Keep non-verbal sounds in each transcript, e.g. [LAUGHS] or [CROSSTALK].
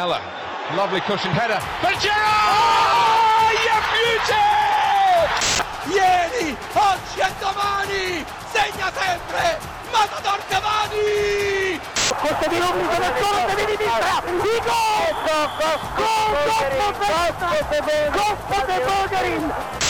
Mella, lovely cushioned header. But Gerrard! Oh, you! Ieri, oggi e domani, segna sempre, Matador Cavani! Questo di Rubio da solo da di sinistra, il gol! Gol! Gol de Bogerin!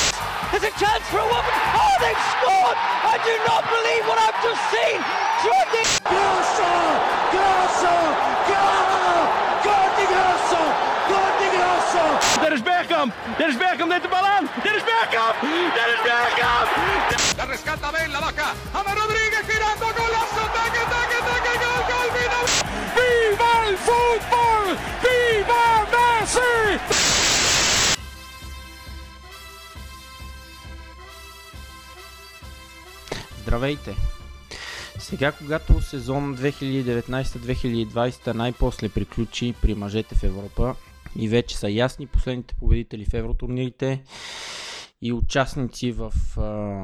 There's a chance for a woman. Oh, they've scored! I do not believe what I've just seen. Jordi Grosso! Grosso! Gol! Gol di Grosso! Gol di Grosso! Dennis Bergkamp! Dennis Bergkamp neemt de bal aan! Dennis Bergkamp! Dennis Bergkamp! La rescata Ben, la vaca, Ama Rodríguez girando, golazo, taque, taque, taque, gol, gol, final! Viva il football! Viva Messi! Здравейте! Сега, когато сезон 2019-2020 най-после приключи при мъжете в Европа и вече са ясни последните победители в евротурнирите и участници в а,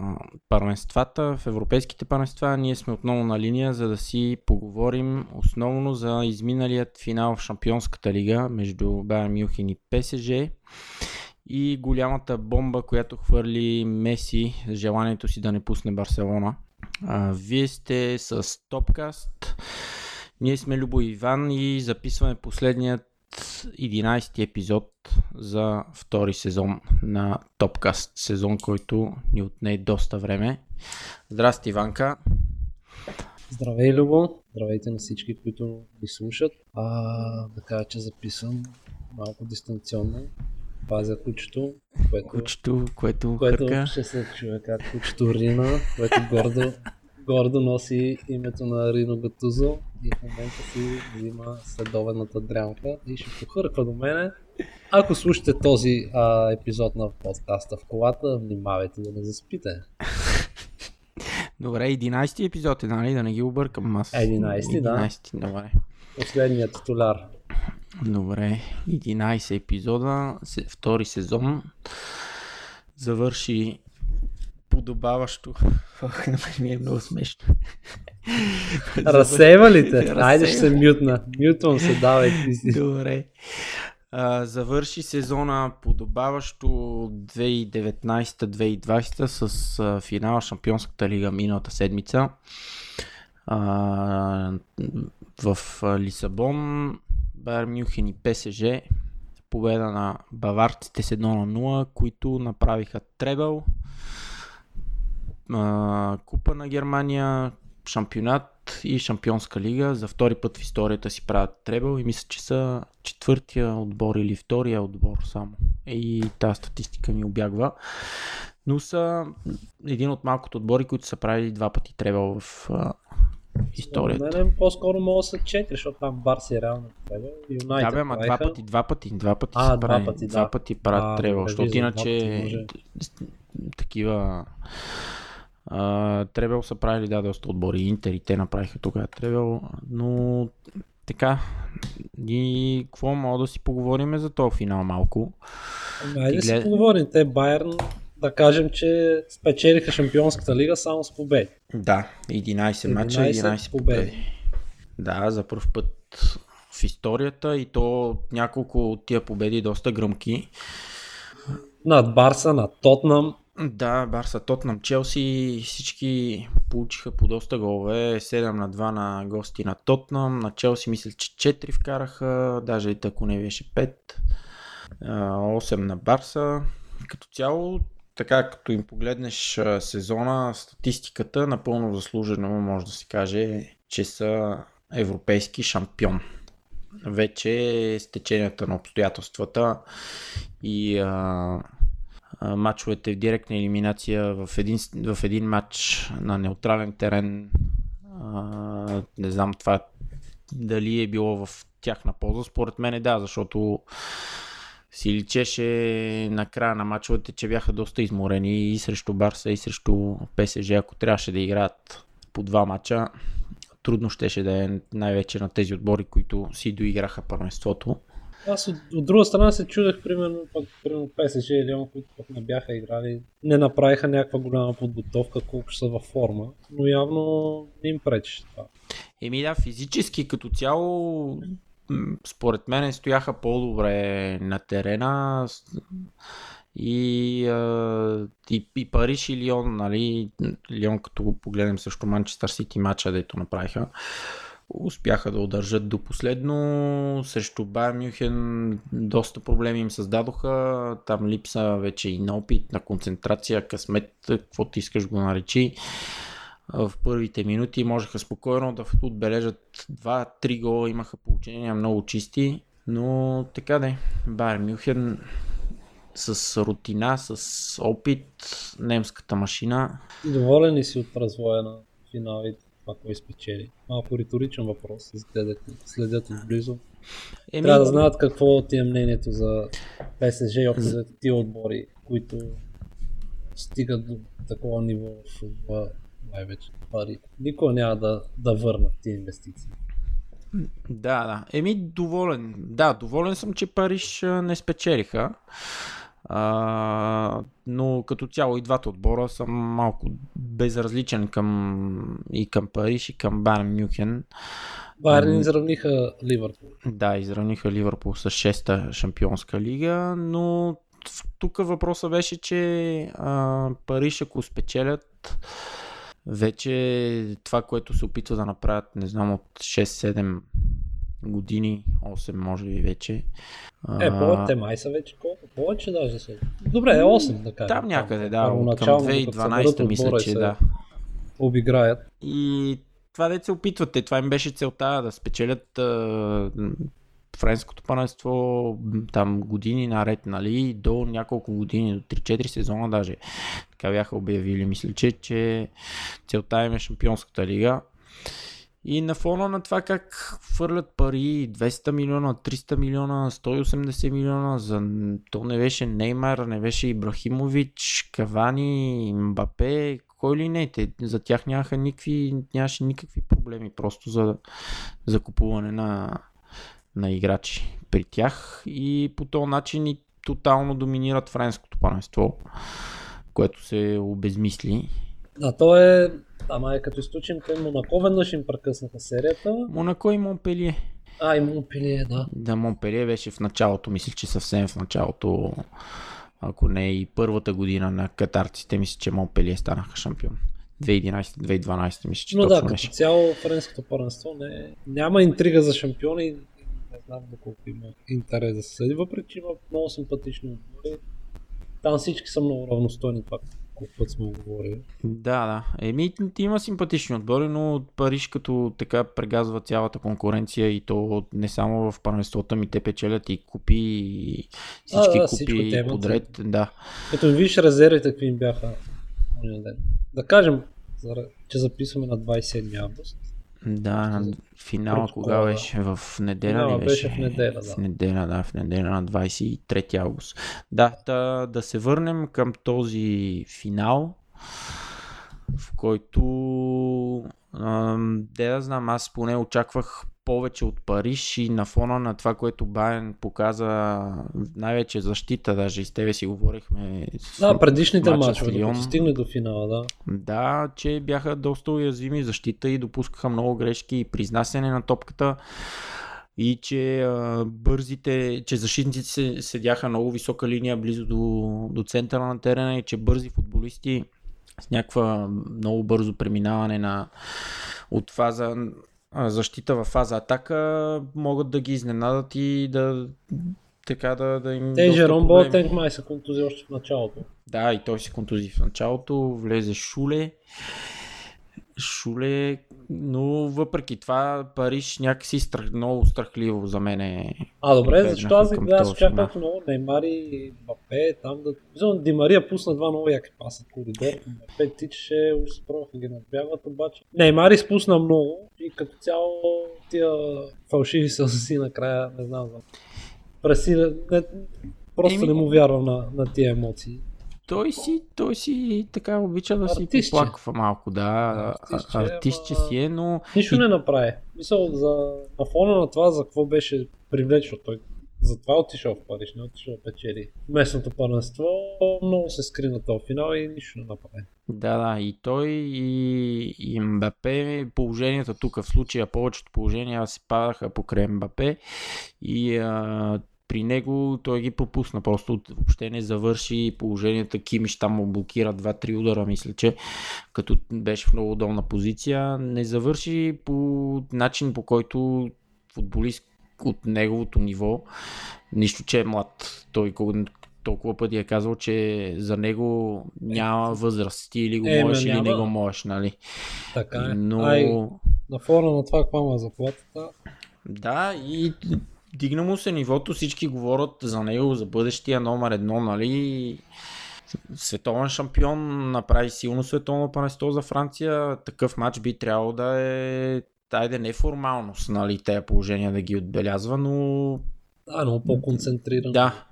първенствата, в европейските първенства, ние сме отново на линия, за да си поговорим основно за изминалият финал в Шампионската лига между Байер Мюнхен и ПСЖ и голямата бомба, която хвърли Меси желанието си да не пусне Барселона. Вие сте с Топкаст. Ние сме Любо Иван и записваме последният 11 епизод за втори сезон на Топкаст. Сезон, който ни отне доста време. Здрасти, Иванка. Здравей, Любо! Здравейте на всички, които ни слушат. А, да кажа, че записвам малко дистанционно. Пазя кучето, което, Кучето, което, което хърка. ще се чуе как кучето Рина, което гордо, гордо носи името на Рино Гатузо и в момента си взима следовената дрямка и ще похърква до мене. Ако слушате този а, епизод на подкаста в колата, внимавайте да не заспите. Добре, 11 епизод е, нали? Да не ги объркам аз. 11, да. 11, добре. Последният титуляр. Добре, 11 епизода, втори сезон. Завърши подобаващо. Ох, на мен ми е много смешно. [LAUGHS] Разсейва ли те? Айде ще се мютна. Мютвам се, давай ти си. Добре. А, завърши сезона подобаващо 2019-2020 с а, финала Шампионската лига миналата седмица. А, в Лисабон, Байер Мюнхен и ПСЖ победа на баварците с 1 на 0, които направиха требъл. Купа на Германия, шампионат и шампионска лига. За втори път в историята си правят требъл и мисля, че са четвъртия отбор или втория отбор само. И тази статистика ми обягва. Но са един от малкото отбори, които са правили два пъти требъл в историята. Мене по-скоро мога да са 4, защото там Барси е реално тебе. Да, Юнайтед бе, ама два пъти, два пъти, два пъти А, два пъти, два да. пъти правят добре, защото два иначе такива а, требъл са правили, да, доста отбори. Интер и те направиха тогава требъл, но така, и какво мога да си поговорим за този финал малко? Ами, Айде си глед- поговорим. Те Байерн, да кажем, че спечелиха Шампионската лига само с победи. Да, 11 мача, 11 11 победи. победи. Да, за първ път в историята и то няколко от тия победи доста гръмки. Над Барса, над Тотнам. Да, Барса, Тотнам, Челси, всички получиха по доста голове. 7 на 2 на гости на Тотнам, на Челси мисля, че 4 вкараха, даже и ако не беше 5. А, 8 на Барса. Като цяло, така като им погледнеш сезона, статистиката, напълно заслужено може да се каже, че са европейски шампион. Вече с теченията на обстоятелствата и а, а, матчовете в директна елиминация в един, в един матч на неутрален терен. А, не знам това дали е било в тяхна полза. Според мен е да, защото си личеше на края на мачовете, че бяха доста изморени и срещу Барса и срещу ПСЖ, ако трябваше да играят по два мача, трудно щеше да е най-вече на тези отбори, които си доиграха първенството. Аз от, от друга страна се чудех, примерно, пък, примерно ПСЖ и Леон, които пък не бяха играли, не направиха някаква голяма подготовка, колко ще са във форма, но явно не им пречи това. Еми да, физически като цяло, според мен стояха по-добре на терена и, и, и Париж и Лион, нали, Лион като го погледнем също Манчестър Сити матча, дето направиха, успяха да удържат до последно. Срещу Байер Мюнхен доста проблеми им създадоха. Там липса вече и на опит, на концентрация, късмет, каквото искаш го наречи. В първите минути можеха спокойно да отбележат 2-3 гола, имаха получения много чисти, но така де, Байер Мюнхен с рутина, с опит, немската машина. Доволен ли си от развоя на финалите, това кой спечели? Малко риторичен въпрос, да следят отблизо. Еми, Трябва да знаят какво ти е мнението за ПСЖ и за тия отбори, които стигат до такова ниво в най-вече пари. Никога няма да, да върнат тия инвестиции. Да, да. Еми, доволен. Да, доволен съм, че Париж не спечелиха. А, но като цяло и двата отбора съм малко безразличен към, и към Париж и към Байерн Мюнхен. Байерн М. изравниха Ливърпул. Да, изравниха Ливърпул с 6-та шампионска лига, но тук въпросът беше, че а, Париж ако спечелят, вече това, което се опитва да направят, не знам, от 6-7 години, 8 може би вече. Е, по те май са вече колко? Повече даже са. Добре, 8 да кажем. Там някъде, да, от към Първоначално, докато се 2012 върнат мисля, че да. Обиграят. И това де се опитвате, това им беше целта да спечелят а, френското паненство там години наред, нали, до няколко години, до 3-4 сезона даже. Така бяха обявили, мисля, че, че целта им е шампионската лига. И на фона на това как хвърлят пари 200 милиона, 300 милиона, 180 милиона, за... то не беше Неймар, не беше Ибрахимович, Кавани, Мбапе, кой ли не, те, за тях нямаха никакви, нямаше никакви проблеми просто за, за купуване на, на играчи при тях и по този начин и тотално доминират френското паненство, което се обезмисли. А то е... Ама е като изключим те Монако, веднъж им прекъснаха серията. Монако и Монпелие. А, и Монпелие, да. Да, Монпелие беше в началото, мисля, че съвсем в началото, ако не и първата година на катарците, мисля, че Монпелие станаха шампион. 2011-2012, мисля, че Но да, точно като беше. цяло френското първенство не, няма интрига за шампиони и знам доколко има интерес да се съди, въпреки че има много симпатични отбори. Там всички са много равностойни, това колко път сме го говорили. Да, да. Еми, има симпатични отбори, но Париж като така прегазва цялата конкуренция и то не само в първенството, ми те печелят и купи и всички А, да, купи подред. Да. Като виж резервите, какви им бяха. Да кажем, че записваме на 27 август. Да, на финала кога беше? В неделя Финала ли беше? беше в неделя, да. В неделя, да, в неделя на 23 август. Да, да, да се върнем към този финал, в който де да знам, аз поне очаквах повече от Париж и на фона на това, което Байен показа, най-вече защита, даже и с тебе си говорихме. Да, предишните мачове, докато стигне до финала, да. Да, че бяха доста уязвими защита и допускаха много грешки и произнасяне на топката и че а, бързите, че защитниците се- седяха много висока линия близо до, до центъра на терена и че бързи футболисти с някаква много бързо преминаване на от фаза защита в фаза атака могат да ги изненадат и да така да, да им Те Жером. Боатенг май са контузи още в началото. Да, и той се контузи в началото, влезе Шуле. Шуле, но въпреки това Париж някакси страх, много страхливо за мен е. А, добре, защо аз, към аз очаквах много Неймар и Мбапе там да... Мисля, Ди Мария пусна два много яки паса коридор. Уж се пробваха ги надбягват, обаче. Неймар изпусна много и като цяло тия фалшиви сълзи накрая, не знам, за пресиля, не, Просто Еми- не му вярвам на, на тия емоции. Той си, той си така обича да си Артистче. поплаква малко, да. Артистче, Артистче, си е, но Нищо не направи. Мисъл, за, на фона на това, за какво беше привлечен той. Затова е отишъл в Париж, не е отишъл да печели. Местното първенство много се скри на този финал и нищо не направи. Да, да, и той и, и Мбапе, положенията тук в случая, повечето положения се падаха покрай Мбапе и а, при него той ги пропусна, просто въобще не завърши положенията, Кимиш там му блокира 2-3 удара, мисля, че като беше в много удобна позиция, не завърши по начин по който футболист от неговото ниво, нищо, че е млад. Той толкова пъти е казал, че за него няма възраст. Ти или го Е, можеш, или не няма. го можеш, нали? Така е. Но... Ай, на фона на това, каква му е заплатата, Да, и дигна му се нивото, всички говорят за него, за бъдещия номер едно, нали? Световен шампион, направи силно световно първенство за Франция. Такъв матч би трябвало да е, айде не формалност, нали, тези положения да ги отбелязва, но да, много по-концентриран. да,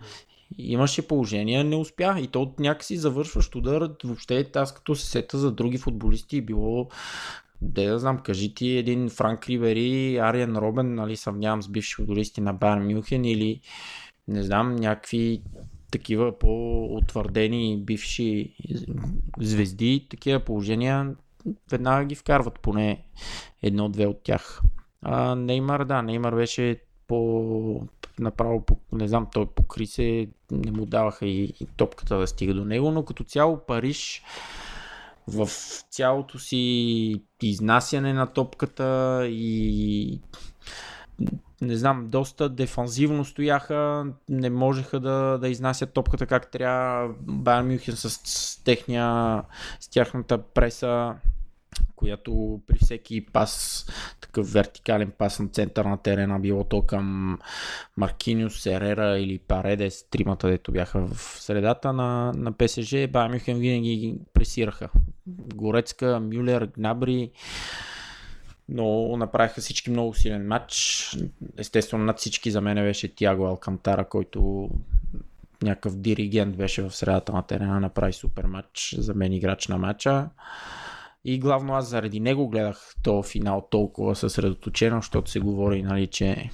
имаше положение, не успя. И то от някакси завършващ удар, въобще аз като се сета за други футболисти, било де да знам, кажи ти един Франк Ривери, Ариен Робен, нали, съмнявам с бивши футболисти на Байер Мюнхен или не знам, някакви такива по-утвърдени бивши звезди, такива положения веднага ги вкарват поне едно-две от тях. А, Неймар, да, Неймар беше по направо, по, не знам, той покри се, не му даваха и, и топката да стига до него, но като цяло Париж в цялото си изнасяне на топката и не знам, доста дефанзивно стояха, не можеха да, да изнасят топката как трябва. Байер Мюнхен с, с, техния, с тяхната преса, която при всеки пас, такъв вертикален пас на център на терена, било то към Маркиниус, Серера или Паредес, тримата, дето бяха в средата на, на ПСЖ, Байер винаги ги пресираха. Горецка, Мюлер, Гнабри, но направиха всички много силен матч. Естествено, над всички за мен беше Тиаго Алкантара, който някакъв диригент беше в средата на терена, направи супер матч, за мен играч на матча. И главно аз заради него гледах то финал толкова съсредоточено, защото се говори, нали, че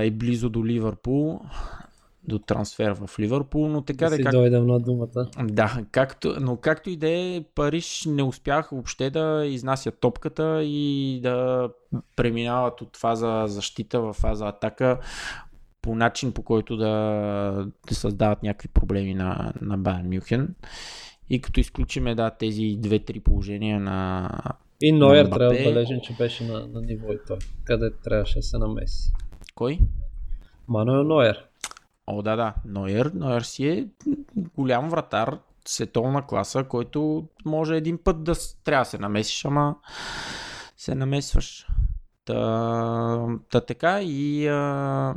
е близо до Ливърпул, до трансфер в Ливърпул, но така да да как... дойдем на думата. Да, както, но както и да е, Париж не успяха въобще да изнасят топката и да преминават от фаза защита в фаза атака по начин по който да, да създават някакви проблеми на, на Байерн Мюхен. И като изключиме да, тези две-три положения на И Нойер на трябва да отбележим, че беше на, на ниво и той. Къде трябваше да се намеси. Кой? Мануел Нойер. О, да, да. Нойер, Нойер си е голям вратар, световна класа, който може един път да трябва да се намесиш, ама се намесваш. Та, та така и, а,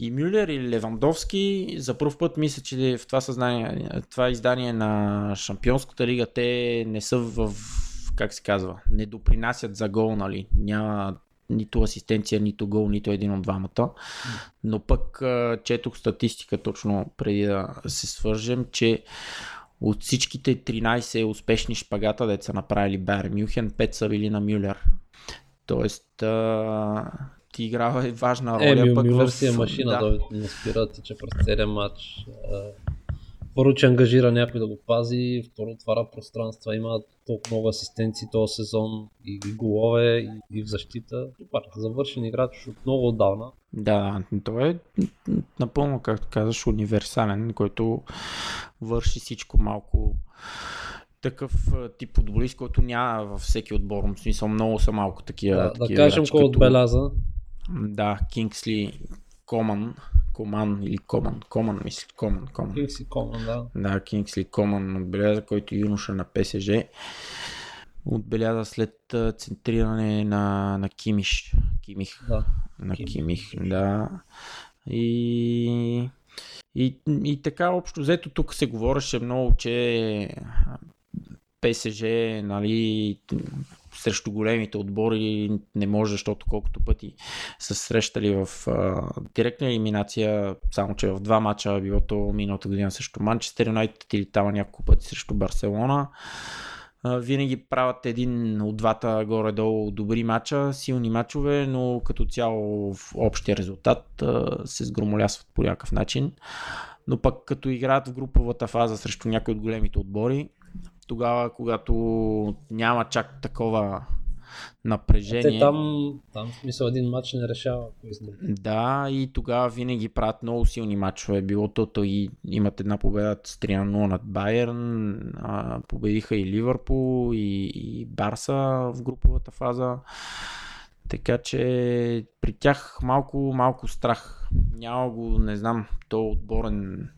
и Мюлер и Левандовски за първ път мисля, че в това съзнание, това издание на Шампионската лига те не са в, как се казва, не допринасят за гол, нали? Няма нито асистенция, нито гол, нито един от двамата. Но пък четох статистика точно преди да се свържем, че от всичките 13 успешни шпагата, деца направили Байер Мюхен, 5 са били на Мюлер. Тоест, ти играва и важна роля. Е, пък Мюлер в... си е машина, да. да. не спира да тича през целия матч. Първо, че ангажира някой да го пази, второ, отваря пространства, има толкова много асистенции този сезон и и голове, и, и в защита. Супер, завършен играч от много отдавна. Да, той е напълно, както казваш, универсален, който върши всичко малко такъв тип футболист, който няма във всеки отбор. В смисъл много са малко такива. Да, да такива кажем играчи, кой като- отбеляза. Да, Кингсли Коман, Коман или Коман, Коман мисля, Коман, Коман. Кингси Коман, да. Да, Кингсли Коман отбеляза, който юноша на ПСЖ. Отбеляза след центриране на, на Кимиш. Кимих. да. На Кимих. Кимих, да. И, и, и така общо взето тук се говореше много, че ПСЖ, нали, срещу големите отбори не може, защото колкото пъти са срещали в а, директна елиминация, само че в два мача, било то миналата година срещу Манчестър Юнайтед или там няколко пъти срещу Барселона. Винаги правят един от двата горе-долу добри мача, силни мачове, но като цяло в общия резултат се сгромолясват по някакъв начин. Но пък като играят в груповата фаза срещу някои от големите отбори, тогава, когато няма чак такова напрежение. Те там, там в смисъл един матч не решава. Да, и тогава винаги правят много силни матчове. Било то и имат една победа с 3 на 0 над Байерн, а, победиха и Ливърпул, и, и Барса в груповата фаза. Така че при тях малко, малко страх. Няма го, не знам, то отборен.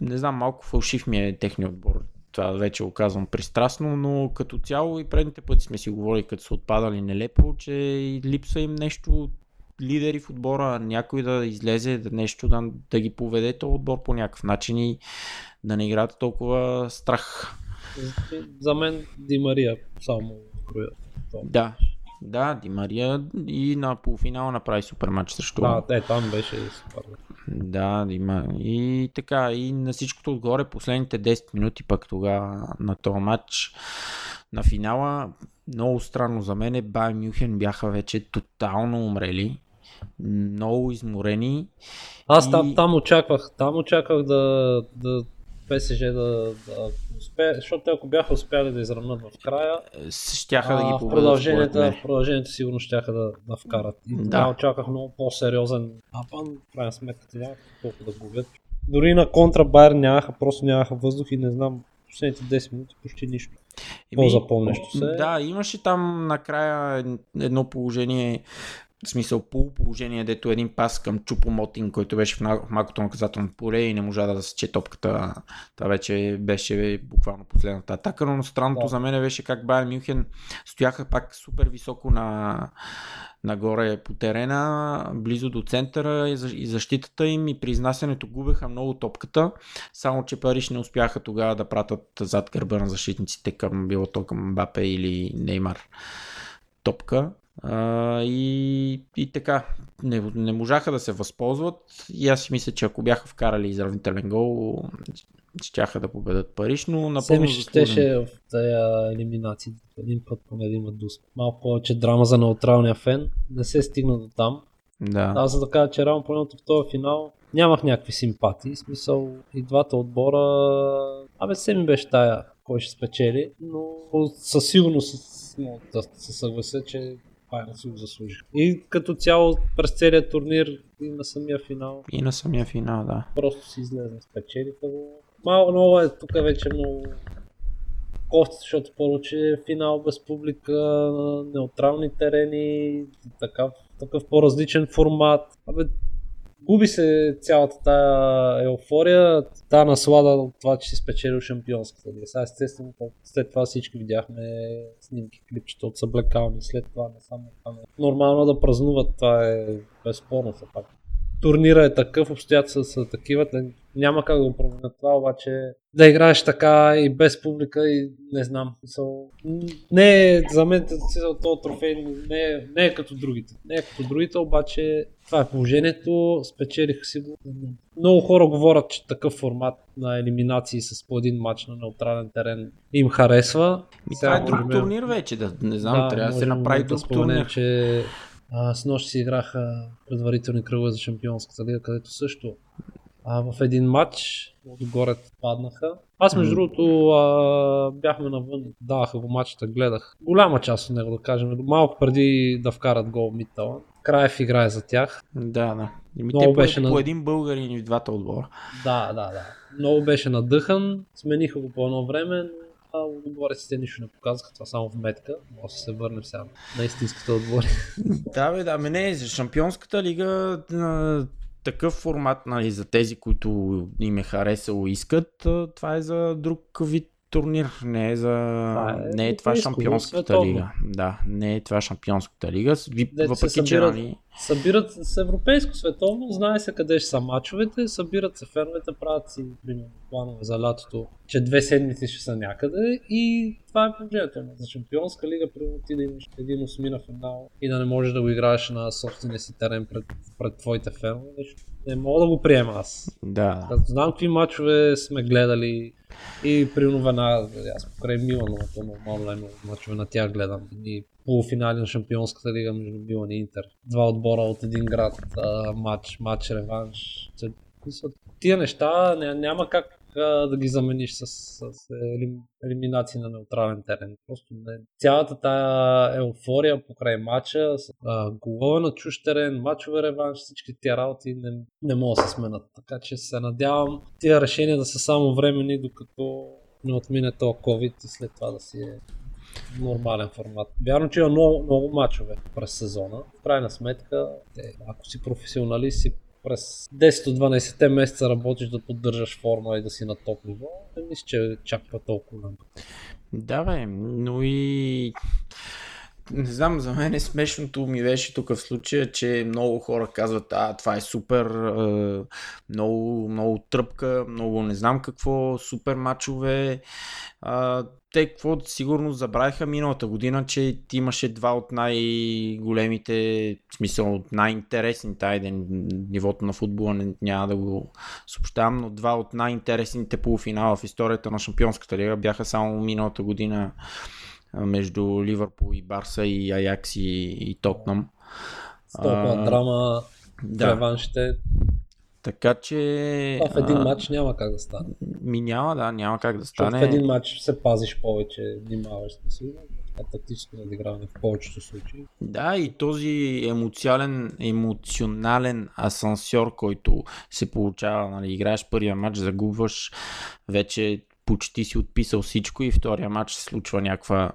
Не знам, малко фалшив ми е техният отбор. Това вече го казвам пристрастно, но като цяло и предните пъти сме си говорили, като са отпадали нелепо, че липсва им нещо лидери в отбора, някой да излезе, да нещо да, да ги поведе този отбор по някакъв начин и да не играят толкова страх. За мен Ди Мария само откроя. Да, да, Ди Мария и на полуфинала направи супер матч срещу. Да, е, там беше супер. Да, има. И така, и на всичкото отгоре, последните 10 минути пък тогава на този матч на финала, много странно за мен, Бай Мюхен бяха вече тотално умрели, много изморени. Аз И- там, там очаквах, там очаквах да, да ПСЖ да, да успее, защото ако бяха успяли да изравнат в края, Щяха да ги в победят. според продължението, в продължението сигурно щяха да, да вкарат. И Да. да. очаквах много по-сериозен напън, в крайна сметка те нямаха толкова да губят. Дори на контра Байер нямаха, просто нямаха въздух и не знам, последните 10 минути почти нищо. По-запомнящо се. Да, имаше там накрая едно положение, в смисъл полуположение, дето един пас към Чупо Мотин, който беше в малкото наказателно поле и не можа да сече топката. Това вече беше буквално последната атака, но странното Да. за мен беше как Байер Мюнхен стояха пак супер високо на, нагоре по терена, близо до центъра и за- и защитата им и при изнасянето губеха много топката, само че Париж не успяха тогава да пратят зад гърба на защитниците към било то към Бапе или Неймар топка. А, и, и така, не, не можаха да се възползват и аз си мисля, че ако бяха вкарали изравнителен гол, щяха да победат Париж, но напълно ми ще заслужено. щеше в тая елиминация. Един път поне да има дус. Малко повече драма за неутралния фен. Не се стигна до там. Да. Аз за да кажа, че реално поне в този финал нямах някакви симпатии. В смисъл и двата отбора... Абе, се ми беше тая кой ще спечели, но със сигурност се съглася, че Байерн си го заслужи. И като цяло през целият турнир и на самия финал И на самия финал, да. просто си излезна, спечелиха го. Малко много е, тук е вече много кофти, защото първо, че е финал без публика, неутрални терени, такъв, такъв по-различен формат. Абе, губи се цялата тая еуфория, тая наслада от това, че си спечелил шампионската лига. Сега естествено, след това всички видяхме снимки, клипчета от съблекални, след това не само там. е Нормално да празнуват, това е безспорно все пак турнира е такъв, обстоятелства са такива, да няма как да го променят това, обаче да играеш така и без публика и не знам. Не е, за мен този трофей не е, не е като другите. Не е като другите, обаче това е положението, спечелиха си го. Много хора говорят, че такъв формат на елиминации с по един матч на неутрален терен им харесва. И това е друг турнир вече, да, не знам, трябва да се направи да друг споменем, турнир. че а, с нощ си играха предварителни кръгове за Шампионската лига, където също а, в един матч отгоре паднаха. Аз между другото а, бяхме навън, даваха го матчата, гледах. Голяма част от него, да кажем, малко преди да вкарат гол Миттала. Краев играе за тях. Да, да. И Много те по, беше по на- един българин и в двата отбора. Да, да, да. Много беше надъхан, смениха го по едно време, но отбореците нищо не показаха, това само в метка. Може да се върнем сега на истинските отбори. [LAUGHS] Да, бе, да, ме не, за Шампионската лига а, такъв формат, нали, за тези, които им е харесало, искат, това е за друг вид турнир, не е за... Това е не е това шампионската лига. Да, не е това шампионската лига. Въпреки, че нали, Събират с европейско световно, знае се къде ще са мачовете, събират се феновете, правят си примерно планове за лятото, че две седмици ще са някъде и това е положението. За шампионска лига, примерно ти да имаш един осмина финал и да не можеш да го играеш на собствения си терен пред, пред твоите фенове, не мога да го приема аз. да, Аз знам какви мачове сме гледали и примерно веднага, аз покрай Милан, но то нормално е много мачове на тях гледам. И полуфинали на Шампионската лига между Милан и Интер. Два отбора от един град, а, матч, матч, реванш. Тия неща ня, няма как да ги замениш с, с елим, елиминации на неутрален терен. Просто не. Цялата тая еуфория покрай матча, с, а, голове на чуж терен, матчове реванш, всички тия работи не, не могат да се сменят. Така че се надявам тия решения да са само времени, докато не отмине този COVID и след това да си е нормален формат. Вярно, че има много, много мачове през сезона. В крайна сметка, те, ако си професионалист си през 10-12 месеца работиш да поддържаш форма и да си на топ ниво, не мисля, че чаква толкова. Да, бе, но и... Не знам, за мен е смешното ми беше тук в случая, че много хора казват, а, това е супер, много, много тръпка, много не знам какво, супер матчове. А, те какво сигурно забравиха миналата година, че имаше два от най-големите, в смисъл от най-интересните, айде нивото на футбола не, няма да го съобщавам, но два от най-интересните полуфинала в историята на Шампионската лига бяха само миналата година между Ливърпул и Барса и Аякс и, и Тотнам. С толкова драма, Да, реваншите, така че... това в един а, матч няма как да стане. Ми няма, да, няма как да Защото в стане. един матч се пазиш повече, внимаваш си. Е тактическо надиграване в повечето случаи. Да, и този емоционален, емоционален асансьор, който се получава, нали, играеш първия матч, загубваш, вече почти си отписал всичко и втория матч се случва някаква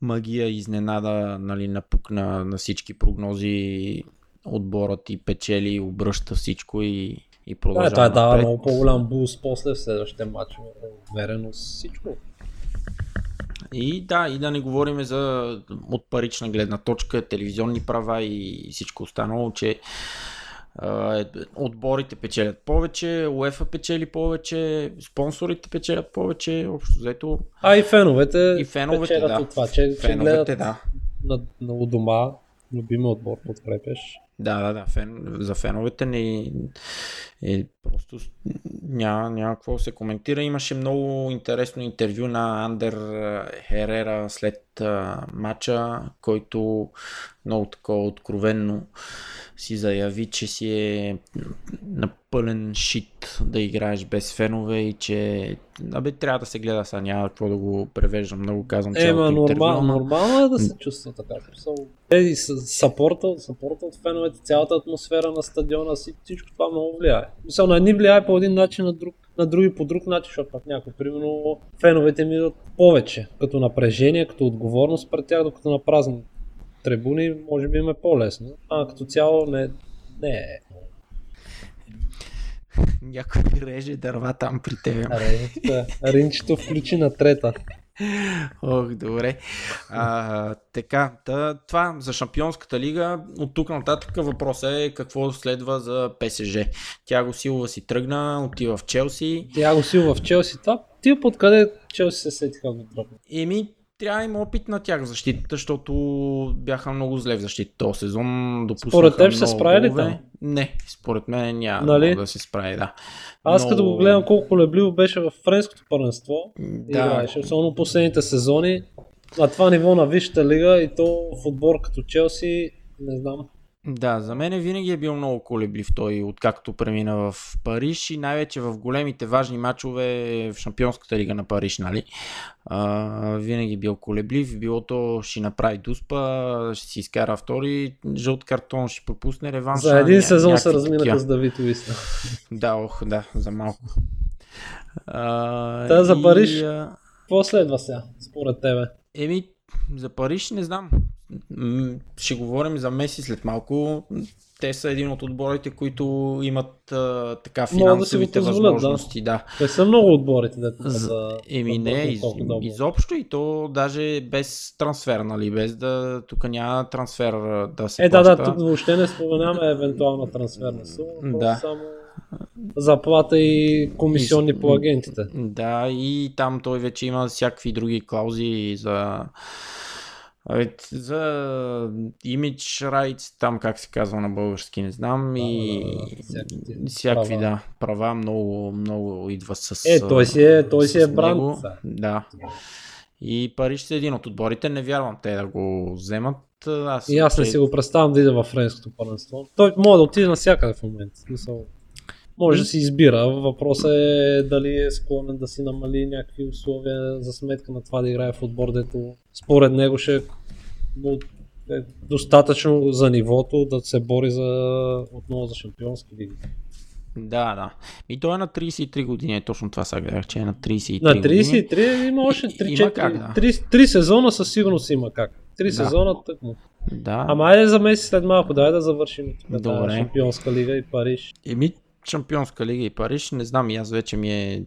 магия, изненада, нали, напукна на всички прогнози, отборът и печели, обръща всичко и, и Да, продължава това дава напред. много по-голям буст после в следващите матчове. Увереност, всичко. И да, и да не говорим за от парична гледна точка, телевизионни права и всичко останало, че е, отборите печелят повече, УЕФА печели повече, спонсорите печелят повече, общо взето А и феновете, и феновете, да. от това, че, че Феновете, гледат да. на, на у дома, любимия отбор подкрепяш. Да, да, да. Фен, за феновете не е просто няма, няма какво се коментира. Имаше много интересно интервю на Андер Херера след а, матча, който много такова откровенно си заяви, че си е на пълен шит да играеш без фенове и че абе, трябва да се гледа сега, няма какво да го превеждам много, казвам цялото интервю, нормал, ама- нормално е да се чувства така. Смисъл, Е, сапорта, сапорта от феновете, цялата атмосфера на стадиона, си- всичко това много влияе. Мисъл, на едни влияе по един начин, на, друг, на други по друг начин, защото пък някой, примерно, феновете ми идват повече, като напрежение, като отговорност пред тях, докато на празни трибуни, може би им е по-лесно. А като цяло не, не е. Някой реже дърва там при. Аре, Ринчето включи на трета. Ох, добре. А, така, та, това за Шампионската лига. От тук нататък въпросът е какво следва за ПСЖ. Тяго Силва си тръгна, отива в Челси. Тя го силва в Челси. Това ти подкъде Челси се сетиха да го дропне. Еми, трябва има опит на тях в защитата, защото бяха много зле в защита този сезон. Според теб ще се справи ли там? Не, според мен няма Нали? да се справи, да. Аз Но- като го гледам колко лебливо беше в френското първенство, Да. играеше, особено последните сезони, на това ниво на Висшата лига и то в отбор като Челси, не знам. Да, за мен винаги е бил много колеблив той, откакто премина в Париж и най-вече в големите важни матчове в Шампионската лига на Париж, нали? А, винаги е бил колеблив, било то ще направи дуспа, ще си изкара втори жълт картон, ще пропусне реванша. За един ня- сезон се разминаха такива. с Давид Уисна. Да, ох, да, за малко. А, Та за Париж? Какво следва сега, според тебе? Еми, за Париж не знам. Ще говорим за Меси след малко. Те са един от отборите, които имат а, така да финансовите позволят, да. възможности. Да. Те са много отборите, да За- да, Еми да не, из, добри. изобщо и то даже без трансфер, нали, без да, тук няма трансфер да се Е, да, да, плаща. тук въобще не споменаваме евентуална трансферна сума, Да. само заплата и комисионни по агентите. Да, и там той вече има всякакви други клаузи за за имидж rights, там как се казва на български, не знам. и всякакви всякакви, права. да, права много, много идва с Е, той си е, той си е бранд. Да. И Париж са един от отборите, не вярвам те да го вземат. Аз, И аз не че- си го представям да иде във френското първенство. Той може да отиде навсякъде в момента. Може да си избира. Въпросът е дали е склонен да си намали някакви условия за сметка на това да играе в отбор, дето според него ще е е достатъчно за нивото да се бори за, отново за шампионски лиги. Да, да. И той е на 33 години, точно това сега гледах, че е на 33 На години. 33 има още И- 3, има 4, как, да. 3, 3 сезона със сигурност има как. 3 Да. сезона тъкмо. Да. Ама айде за месец след малко, дай да завършим тук Добре. шампионска лига и Париж. Еми, Шампионска лига и Париж, не знам, и аз вече ми е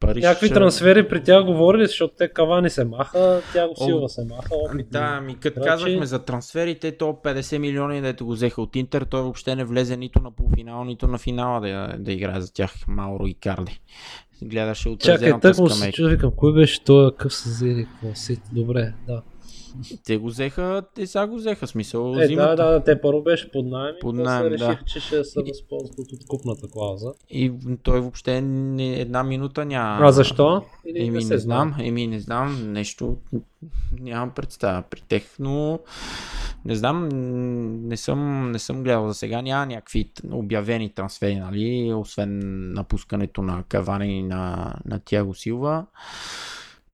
Париж. Някакви трансфери при тях говорили, защото те Кавани се маха, Тяго О, Силва се маха. Ами опитни да, ами като казахме за трансферите, то 50 милиони, дето го взеха от Интер, той въобще не влезе нито на полуфинал, нито на финала да, да играе за тях Мауро и Карди. Гледаше от Чакай, тък му се чудя, викам, кой беше той, какъв се взели, какво си. Добре, да. Те го взеха, те сега го взеха, смисъл, Е, да, зимата. да, да, те първо беше под найем Под решиха, да. че ще се възползват от откупната клауза. И той въобще не, една минута няма. А защо? Или Еми не не, знам, еми не знам, нещо нямам представа при тех, но не знам, не съм, не съм гледал за сега, няма някакви обявени трансфери, нали, освен напускането на Кавани и на, на Тяго Силва.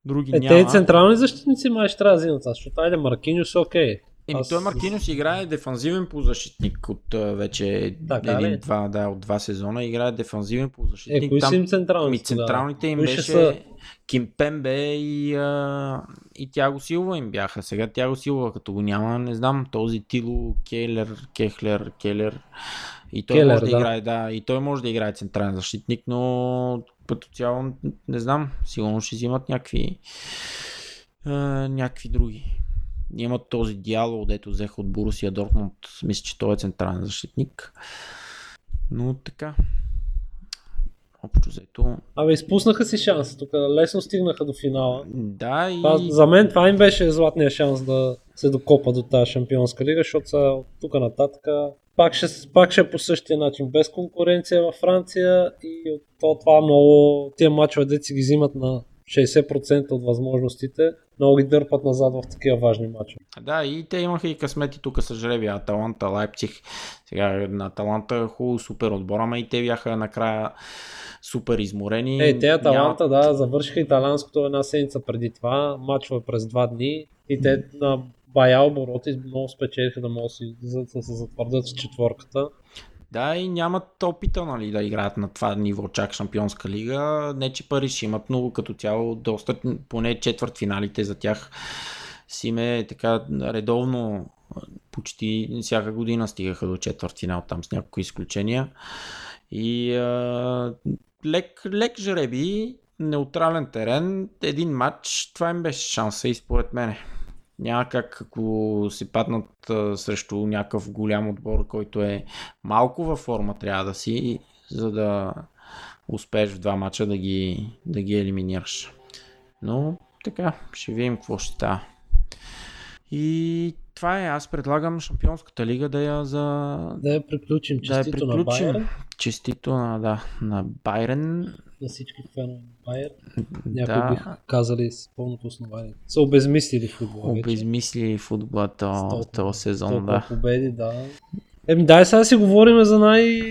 Други Е, няма. те централни защитници май ще трябва да взимат, защото айде Маркиньос окей. Еми, Аз- той Мартинос играе дефанзивен полузащитник от вече Така ли? един-два, да, от два сезона играе дефанзивен Е, полузащитник. кои Там- са им централни? Ами централните им Кои беше са? Ким Пембе и, а, и Тяго Силва им бяха. Сега Тяго Силва като го няма, не знам, този Тило, Келер, Кехлер, Келер. И той Келер, може да, да. играе, да, и той може да играе централен защитник, но като цяло не знам, сигурно ще взимат някакви а, някакви други. Имат този дяло, дето взеха от Борусия Дортмунд. Мисля, че той е централен защитник. Но така. Общо взето. Абе, изпуснаха си шанса, тук лесно стигнаха до финала. Да, и... Това, за мен това им беше златния шанс да се докопа до тази шампионска лига, защото са от тук нататък пак ще, пак ще е по същия начин, без конкуренция във Франция и от то, това много, тия мачове деци си ги взимат на 60% от възможностите, много ги дърпат назад в такива важни мачове. Да, и те имаха и късмети тук с жребия. Аталанта, Лайпциг. Сега на Аталанта хубаво супер отбор, ама и те бяха накрая супер изморени. Е, те Аталанта, Няма- да, завършиха италянското една седмица преди това, мачове през два дни и те на бая обороти много спечелиха да могат да се затвърдят с четворката. Да, и нямат опита нали, да играят на това ниво, чак Шампионска лига. Не, че Париж имат много като цяло, доста, поне четвърт финалите за тях си ме така редовно почти всяка година стигаха до четвърт финал там с някои изключения. И а, лек, лек жреби, неутрален терен, един матч, това им беше шанса и според мене. Няма как, ако се паднат а, срещу някакъв голям отбор, който е малко във форма, трябва да си, за да успееш в два мача да ги, да ги елиминираш. Но така, ще видим какво ще става. И това е, аз предлагам Шампионската лига да я за... Да я приключим да я честито на Байер, Честито на, да, на Байрен. на всички фенове на Байер. Някои Да, биха казали с пълното основание. Са обезмислили футбола вече. обезмисли футбола то, този сезон, Толкова да. победи, да. Еми дай сега си говорим за най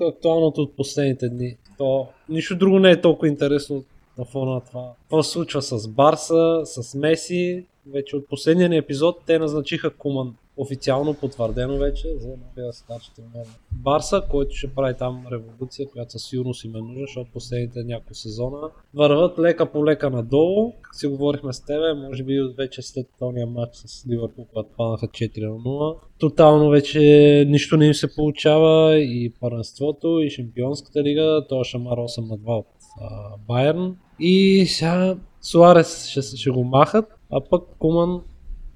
актуалното от последните дни. То, нищо друго не е толкова интересно на фона на това. Какво се случва с Барса, с Меси? Вече от последния ни епизод те назначиха Куман официално потвърдено вече за новия старши тренер. Барса, който ще прави там революция, която със сигурност им е нужна, защото последните няколко сезона върват лека по лека надолу. Как си говорихме с тебе, може би вече след този матч с Ливърпул, когато паднаха 4 на 0. Тотално вече нищо не им се получава и първенството, и Шампионската лига. То шамар 8 на 2 от а, Байерн. И сега Суарес ще, ще го махат, а пък Куман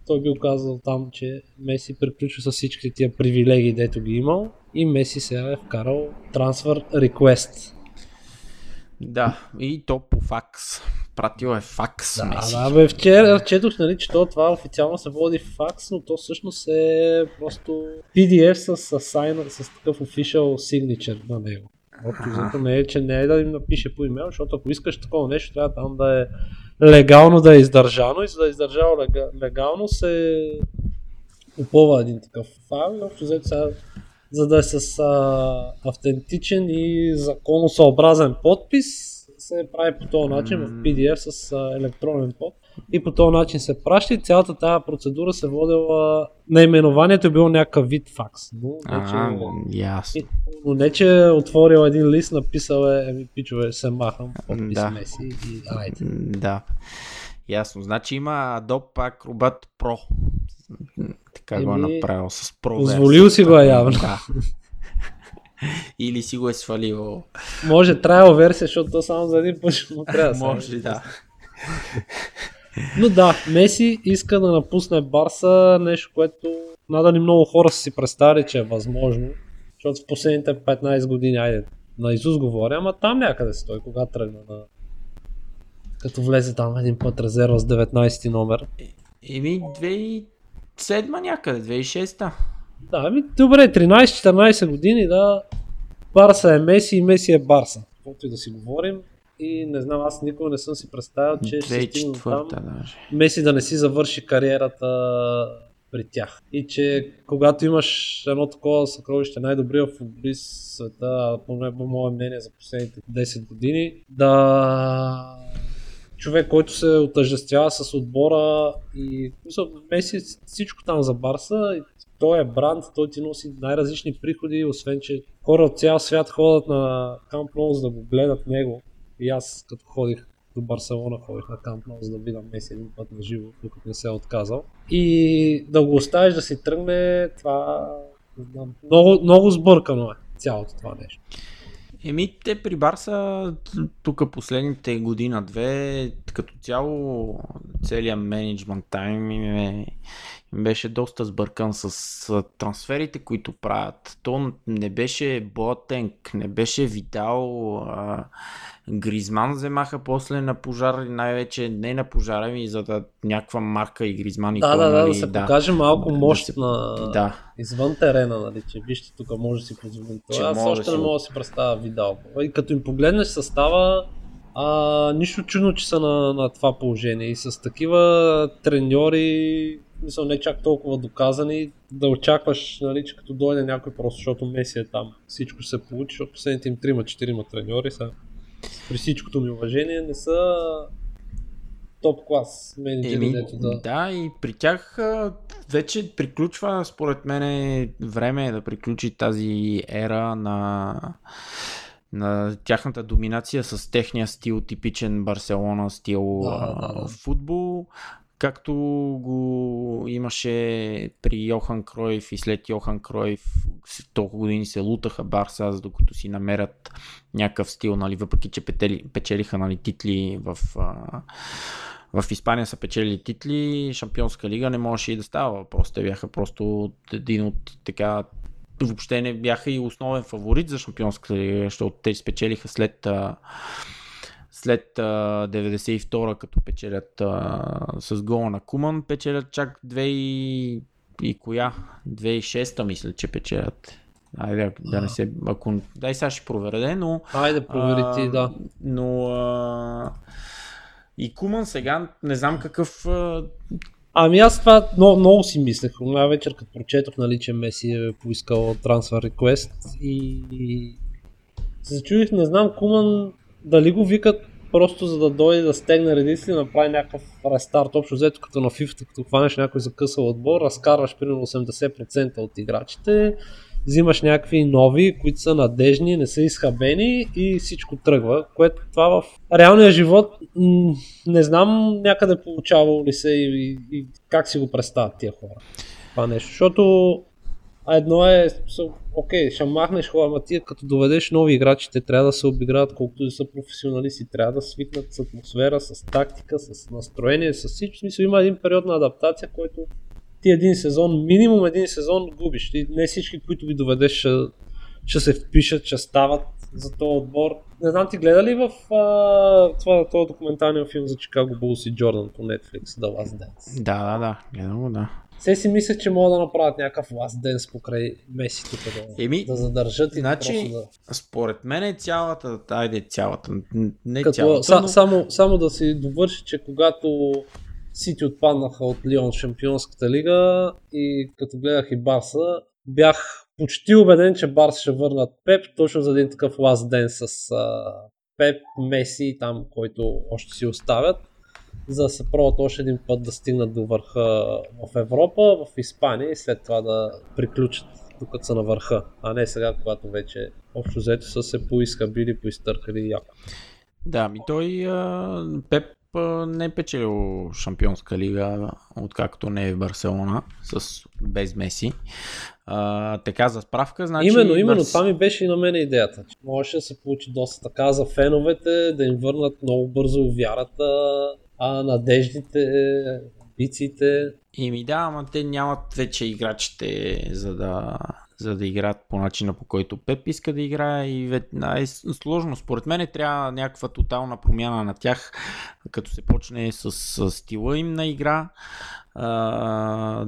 той бил казал там, че Меси приключва с всички тия привилегии, дето ги имал и Меси сега е вкарал трансфер request. Да, и то по факс. Пратил е факс. Да, Меси. да, бе, вчера четох, нали, че то, това официално се води факс, но то всъщност е просто PDF с, с, sign, с такъв official signature на него. Общо не е, че не е да им напише по имейл, защото ако искаш такова нещо, трябва там да е легално да е издържано и за да е издържано лега- легално се попълва един такъв файл и общо взето сега, за да е с а, автентичен и законосъобразен подпис, се прави по този начин в PDF с а, електронен код и по този начин се праща и цялата тази процедура се водила, наименованието е било някакъв вид факс. Но, не, че, А, ясно. и- но не, че е отворил един лист, написал е, еми пичове, се махам, подпис Да. Меси и айде. М, Да. Ясно. Значи има Adobe Acrobat Pro. Така го е Еми, направил с Pro. позволил си го е явно. Да. [LAUGHS] Или си го е свалил. Може трайл версия, защото то само за един път ще му трябва Може, да. Но да, Меси иска да напусне Барса, нещо, което надали много хора са си представили, че е възможно. Защото в последните 15 години, айде, на Изус говоря, ама там някъде стои, кога тръгна на... Като влезе там един път резерва с 19 номер. Еми, 2007 някъде, 2006 Да, ами добре, 13-14 години, да. Барса е Меси и Меси е Барса. Каквото и да си говорим. И не знам, аз никога не съм си представил, че ще стигна там. 2004 даже. Меси да не си завърши кариерата при тях. И че когато имаш едно такова съкровище, най-добрия футболист в света, поне по мое мнение за последните 10 години, да човек, който се отъждествява с отбора и Меси всичко там за Барса, и той е бранд, той ти носи най-различни приходи, освен че хора от цял свят ходят на Камп Ноу за да го гледат него. И аз като ходих до Барселона, ходих на Камп Ноу, за да видам Меси един път на живо, докато не се е отказал. И да го оставиш да си тръгне, това много, много сбъркано е цялото това нещо. Еми, те при Барса тук последните година-две, като цяло целият менеджмент тайм им, е, беше доста сбъркан с, трансферите, които правят. То не беше Ботенк, не беше Видал, а, Гризман вземаха после на пожар, най-вече не на пожара, ми за да някаква марка и Гризман и Да, да, да, нали, да се покаже малко Да мощ се- на Да, извън терена, нали, че вижте тук може да си позволим това. Аз да още не мога да си представя Видал. И като им погледнеш състава, а, нищо чудно, че са на, на това положение. И с такива треньори, мисля, не чак толкова доказани, да очакваш, нали, че като дойде някой просто, защото Меси е там, всичко се получи, защото последните им 3-4 треньори са при всичкото ми уважение не са топ клас менеджери, Еми, да... да, и при тях вече приключва, според мен, време е да приключи тази ера на, на тяхната доминация с техния стил, типичен Барселона стил Да, да, да. футбол, както го имаше при Йохан Кройф и след Йохан Кройф толкова години се лутаха Барса, за докато си намерят някакъв стил, нали, въпреки че петели, печелиха нали, титли в а, в Испания са печели титли, Шампионска лига не можеше и да става въпрос. Те бяха просто един от така въобще не бяха и основен фаворит за Шампионска лига, защото те спечелиха след след а, 92-а, като печелят а, с гола на Куман, печелят чак 2 и, и коя? 2006-та мисля, че печелят. Айде, да не се... Ако... Дай сега ще проверя, но... Айде, провери ти, да. Но... А... И Куман сега, не знам какъв... А... Ами аз това много, много си мислех. Една вечер, като прочетох, нали, че Меси е поискал трансфер реквест и, и се зачудих, не знам Куман дали го викат просто за да дойде да стегне редици и направи някакъв рестарт. Общо взето като на FIFA, като хванеш някой закъсал отбор, разкарваш примерно 80% от играчите, взимаш някакви нови, които са надежни, не са изхабени и всичко тръгва, което това в реалния живот не знам някъде получавало ли се и, и, и как си го представят тия хора. Това нещо, защото едно е, окей, ще махнеш хора, ама ти като доведеш нови играчи, те трябва да се обиграват колкото да са професионалисти, трябва да свикнат с атмосфера, с тактика, с настроение, с всичко. Смисъл, има един период на адаптация, който ти един сезон, минимум един сезон губиш. Ти не всички, които ви доведеш, ще, ще се впишат, ще стават за този отбор. Не знам, ти гледа ли в а, това, този документалния филм за Чикаго Булс и Джордан по Netflix, The Last Dance? Да, да, да, гледам го, да. Все си мислех, че могат да направят някакъв Last Dance покрай Меси тук да, Еми, да задържат и значи, да... Според мен е цялата, айде цялата, не Като, цялата, са, но... само, само да си довърши, че когато Сити отпаднаха от Лион Шампионската лига и като гледах и Барса, бях почти убеден, че Барс ще върнат Пеп, точно за един такъв ласт ден с а, Пеп, Меси и там, който още си оставят, за да се пробват още един път да стигнат до върха в Европа, в Испания и след това да приключат докато са на върха, а не сега, когато вече общо взето са се поискабили, поизтъркали яко. Да, ми той а, Пеп не е печелил шампионска лига, откакто не е в Барселона, с, без Меси. А, така за справка, значи... Именно, именно, Барс... това ми беше и на мен идеята. Можеше да се получи доста така за феновете, да им върнат много бързо вярата, а надеждите, амбициите. И ми да, ама те нямат вече играчите, за да, за да играят по начина по който Пеп иска да играе и е сложно. Според мен трябва някаква тотална промяна на тях, като се почне с, с стила им на игра. А,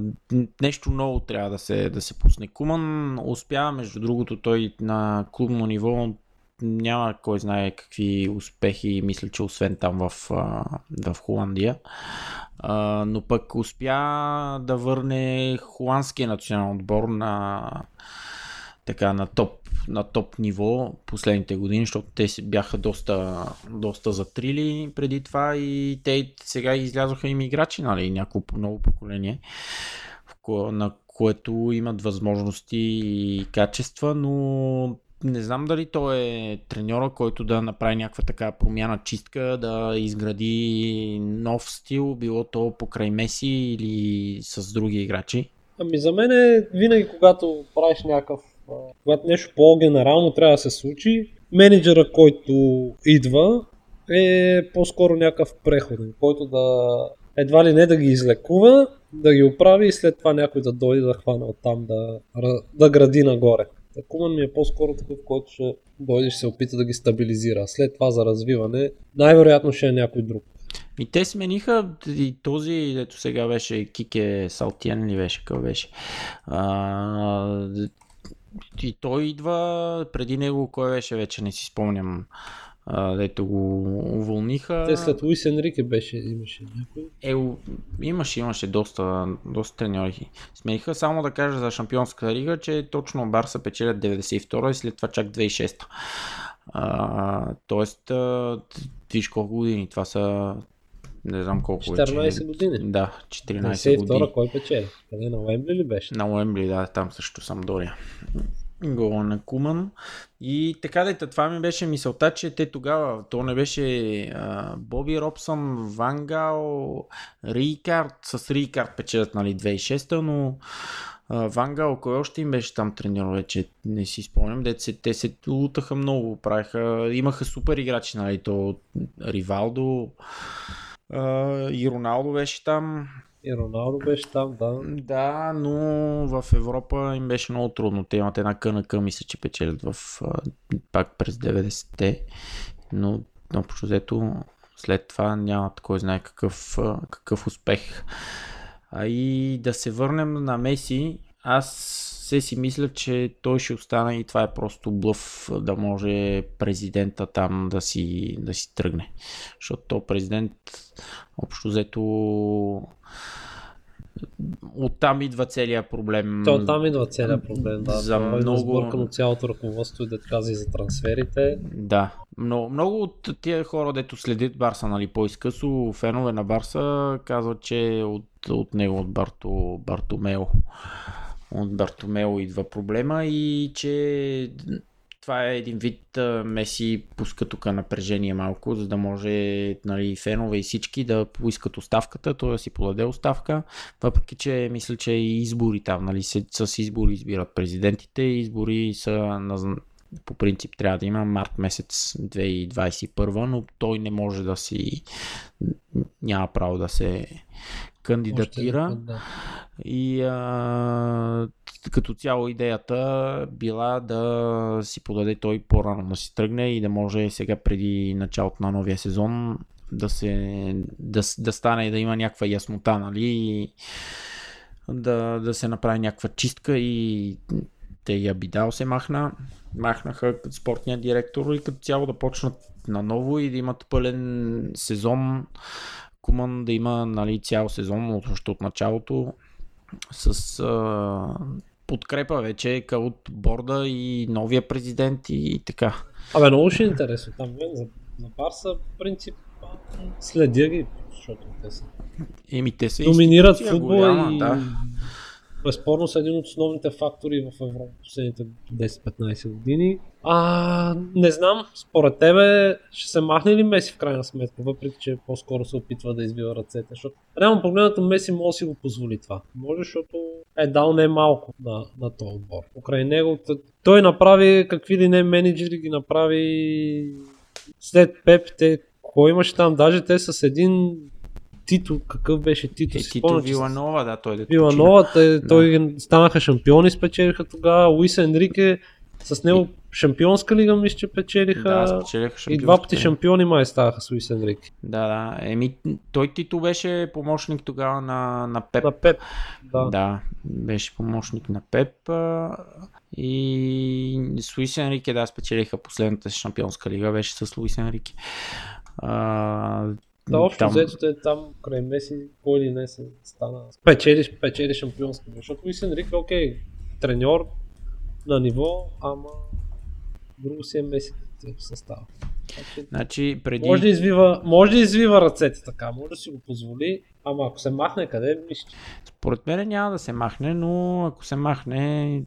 нещо ново трябва да се, да се пусне. Куман успява, между другото, той на клубно ниво няма кой знае какви успехи, мисля, че освен там в, в Холандия. Но пък успя да върне холандския национален отбор на така на топ, на топ ниво последните години, защото те бяха доста, доста затрили преди това и те сега излязоха им играчи, нали, няколко ново поколение, на което имат възможности и качества, но не знам дали той е треньора, който да направи някаква така промяна, чистка, да изгради нов стил, било то покрай Меси или с други играчи. Ами за мен е винаги когато правиш някакъв, когато нещо по-генерално трябва да се случи, менеджера, който идва е по-скоро някакъв преходен, който да едва ли не да ги излекува, да ги оправи и след това някой да дойде да хване оттам да, да гради нагоре. Куман ми е по-скоро такъв, който ще дойде и се опита да ги стабилизира. След това за развиване, най-вероятно ще е някой друг. И те смениха и този, дето сега беше Кике Салтиен ли беше, къв беше. А, и той идва, преди него кой беше вече, не си спомням. Uh, дето го уволниха. Те след Луис Енрике беше, имаше някой. Е, имаше, имаше доста, доста треньори. Смеха само да кажа за Шампионска лига, че точно Барса печелят 92 и след това чак 2006. Uh, тоест, uh, виж колко години, това са не знам колко 14 вече. години. Да, 14 92 години. кой печели? Къде на Уембли ли беше? На Уембли, да, там също съм Дория. Гола на Куман. И така дете, това ми беше мисълта, че те тогава, то не беше а, Боби Робсън, Вангал, Рикард, с Рикард печелят нали 2006 но а, Вангал, кой още им беше там тренер, вече? Не си спомням, се, те се лутаха много, правиха, имаха супер играчи, нали, то Ривалдо а, и Роналдо беше там, И Роналдо беше там, да. да, но в Европа им беше много трудно. Те имат една КНК, мисля, че печелят в, пак през 90-те, но общо взето след това нямат кой знае какъв, какъв успех. А и да се върнем на Меси, аз се си мисля, че той ще остане и това е просто блъв да може президента там да си, да си тръгне. Защото то президент общо взето оттам идва целият проблем. То там идва целият проблем, да. За Това е много- Сбъркано цялото ръководство и да каза и за трансферите. Да. Но много от тия хора, дето следят Барса нали, по-изкъсо, фенове на Барса, казват, че от, от него, от Барто, Бартомео, от Бартомео идва проблема и че това е един вид Меси пуска тук напрежение малко, за да може нали, фенове и всички да поискат оставката, той да си подаде оставка, въпреки че мисля, че и избори там, нали, с, с избори избират президентите, избори са на, по принцип трябва да има март месец 2021, но той не може да си няма право да се кандидатира. Да. И а, като цяло идеята била да си подаде той по-рано да си тръгне и да може сега преди началото на новия сезон да, се, да, да стане да има някаква яснота, нали? и Да, да се направи някаква чистка и те и Абидал се махна. Махнаха спортния директор и като цяло да почнат наново и да имат пълен сезон. Куман да има нали, цял сезон още от началото с а, подкрепа вече от борда и новия президент и така. Абе, много ще е интересно там. Мен за, за Барса, в принцип, следя ги, защото те са. Еми, те са Доминират футбола и да. Безспорно са един от основните фактори в Европа последните 10-15 години. А, не знам, според тебе ще се махне ли Меси в крайна сметка, въпреки че по-скоро се опитва да извива ръцете, защото реално погледнато Меси може да си го позволи това. Може, защото е дал не малко на, на този отбор. Покрай него той направи какви ли не менеджери ги направи след Пеп, те кой имаше там, даже те с един Тито, какъв беше Тито? Е, си Тито Виланова, да, той да Виланова, те, той станаха шампиони, спечелиха тогава. Луис Енрике с него шампионска лига мисля, че печелиха. Да, спечелиха и два пъти шампиони май ставаха с Луис Енрике. Да, да. Еми, той Тито беше помощник тогава на, на Пеп. На Пеп. Да. Да, беше помощник на Пеп. И с Луис Енрике, да, спечелиха последната шампионска лига, беше с Луис Енрике. А, Да, общо там- взето те там край Меси, кой или не се стана. Печели, печели шампионска лига. Защото Луис Енрике, окей, треньор на ниво, ама друго си е Меси в състава. Значи, преди... Може да, извива, може да извива ръцете така, може да си го позволи, ама ако се махне къде, мисля, че Според мен няма да се махне, но ако се махне,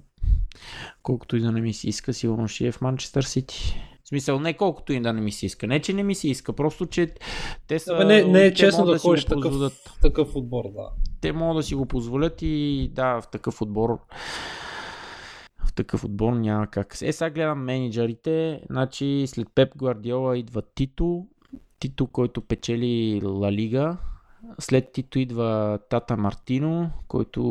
колкото и да не ми се иска, сигурно ще е в Манчестър Сити. В смисъл, не колкото и да не ми се иска. Не, че не ми се иска, просто, че те са... Абе, не, не е те честно да си ходиш такъв, такъв отбор, да. Те могат да си го позволят и да, в такъв отбор в такъв отбор няма как. Е, сега гледам менеджерите. Значи след Пеп Гвардиола идва Тито. Тито, който печели Ла Лига. След Тито идва Тата Мартино, който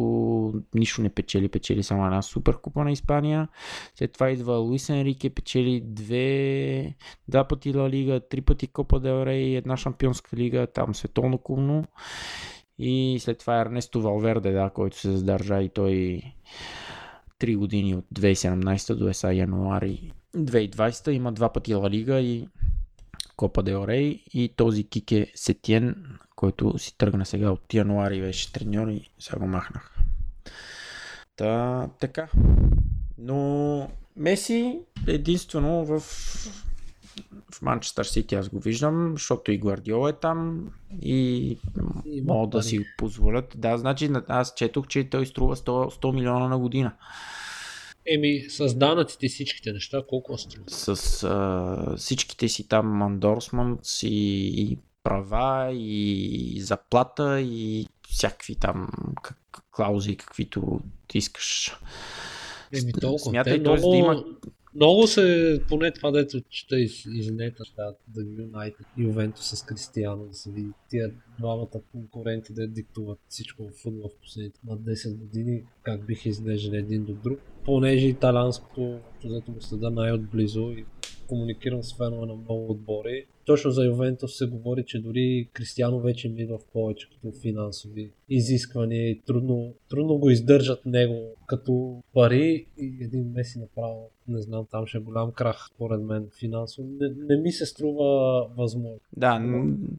нищо не печели, печели само една суперкупа на Испания. След това идва Луис Енрике, печели две, два пъти Ла Лига, три пъти Копа Дел Рей, една шампионска лига, там световно клубно. И след това Ернесто Валверде, да, който се задържа и той 3 години от 2017 до ЕСА януари 2020 има два пъти Ла Лига и Копа Дел Рей и този Кике Сетиен, който си тръгна сега от януари беше треньор и сега го махнах. Та, така. Но Меси единствено в в Манчестър Сити аз го виждам, защото и Гвардиола е там и Има могат да си позволят. Да, значи на- аз четох, че той струва 100, 100 милиона на година. Еми, с данъците и всичките неща, колко струва? С а, всичките си там андорсментс и, и права и заплата и всякакви там клаузи, каквито ти искаш. Еми, толкова. Смятай, Те много, да има много се, поне това дето чета из, из нета, да, да Юнайтед Ювентус с Кристияно, да се види тия двамата конкуренти да диктуват всичко в футбола в последните над 10 години, как биха изглеждали един до друг. Понеже италианското, взето го следа най-отблизо и комуникирам с фенове на много отбори. Точно за Ювентус се говори, че дори Кристиано вече ми идва в повече като финансови изисквания и трудно, трудно го издържат него като пари и един Меси направо, не знам, там ще е голям крах, според мен, финансово. Не, не ми се струва възможно. Да,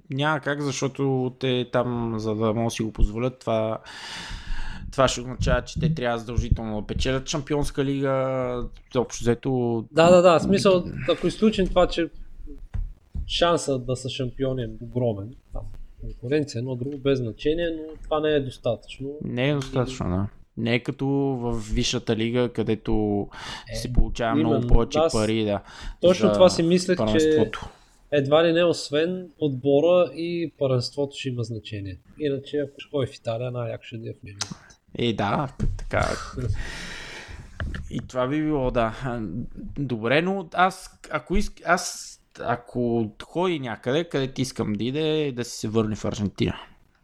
няма как, защото те там, за да могат да си го позволят, това това ще означава, че те трябва задължително да печелят Шампионска лига. Общо взето... Да, да, да. Смисъл, ако изключим това, че шанса да са шампиони е огромен. Там, конкуренция, едно друго без значение, но това не е достатъчно. Не е достатъчно, да. Не е като в Висшата лига, където Е, се получава именно, много повече аз пари, да. Точно това си мислех, че. Едва ли не освен отбора и първенството ще има значение. Иначе ако ще ходи в Италия, най-яко ще да е в Милан. Е, да, така. И това би било, да. Добре, но аз, ако иск, аз, ако ходи някъде, където искам да иде, да си се върне в Аржентина.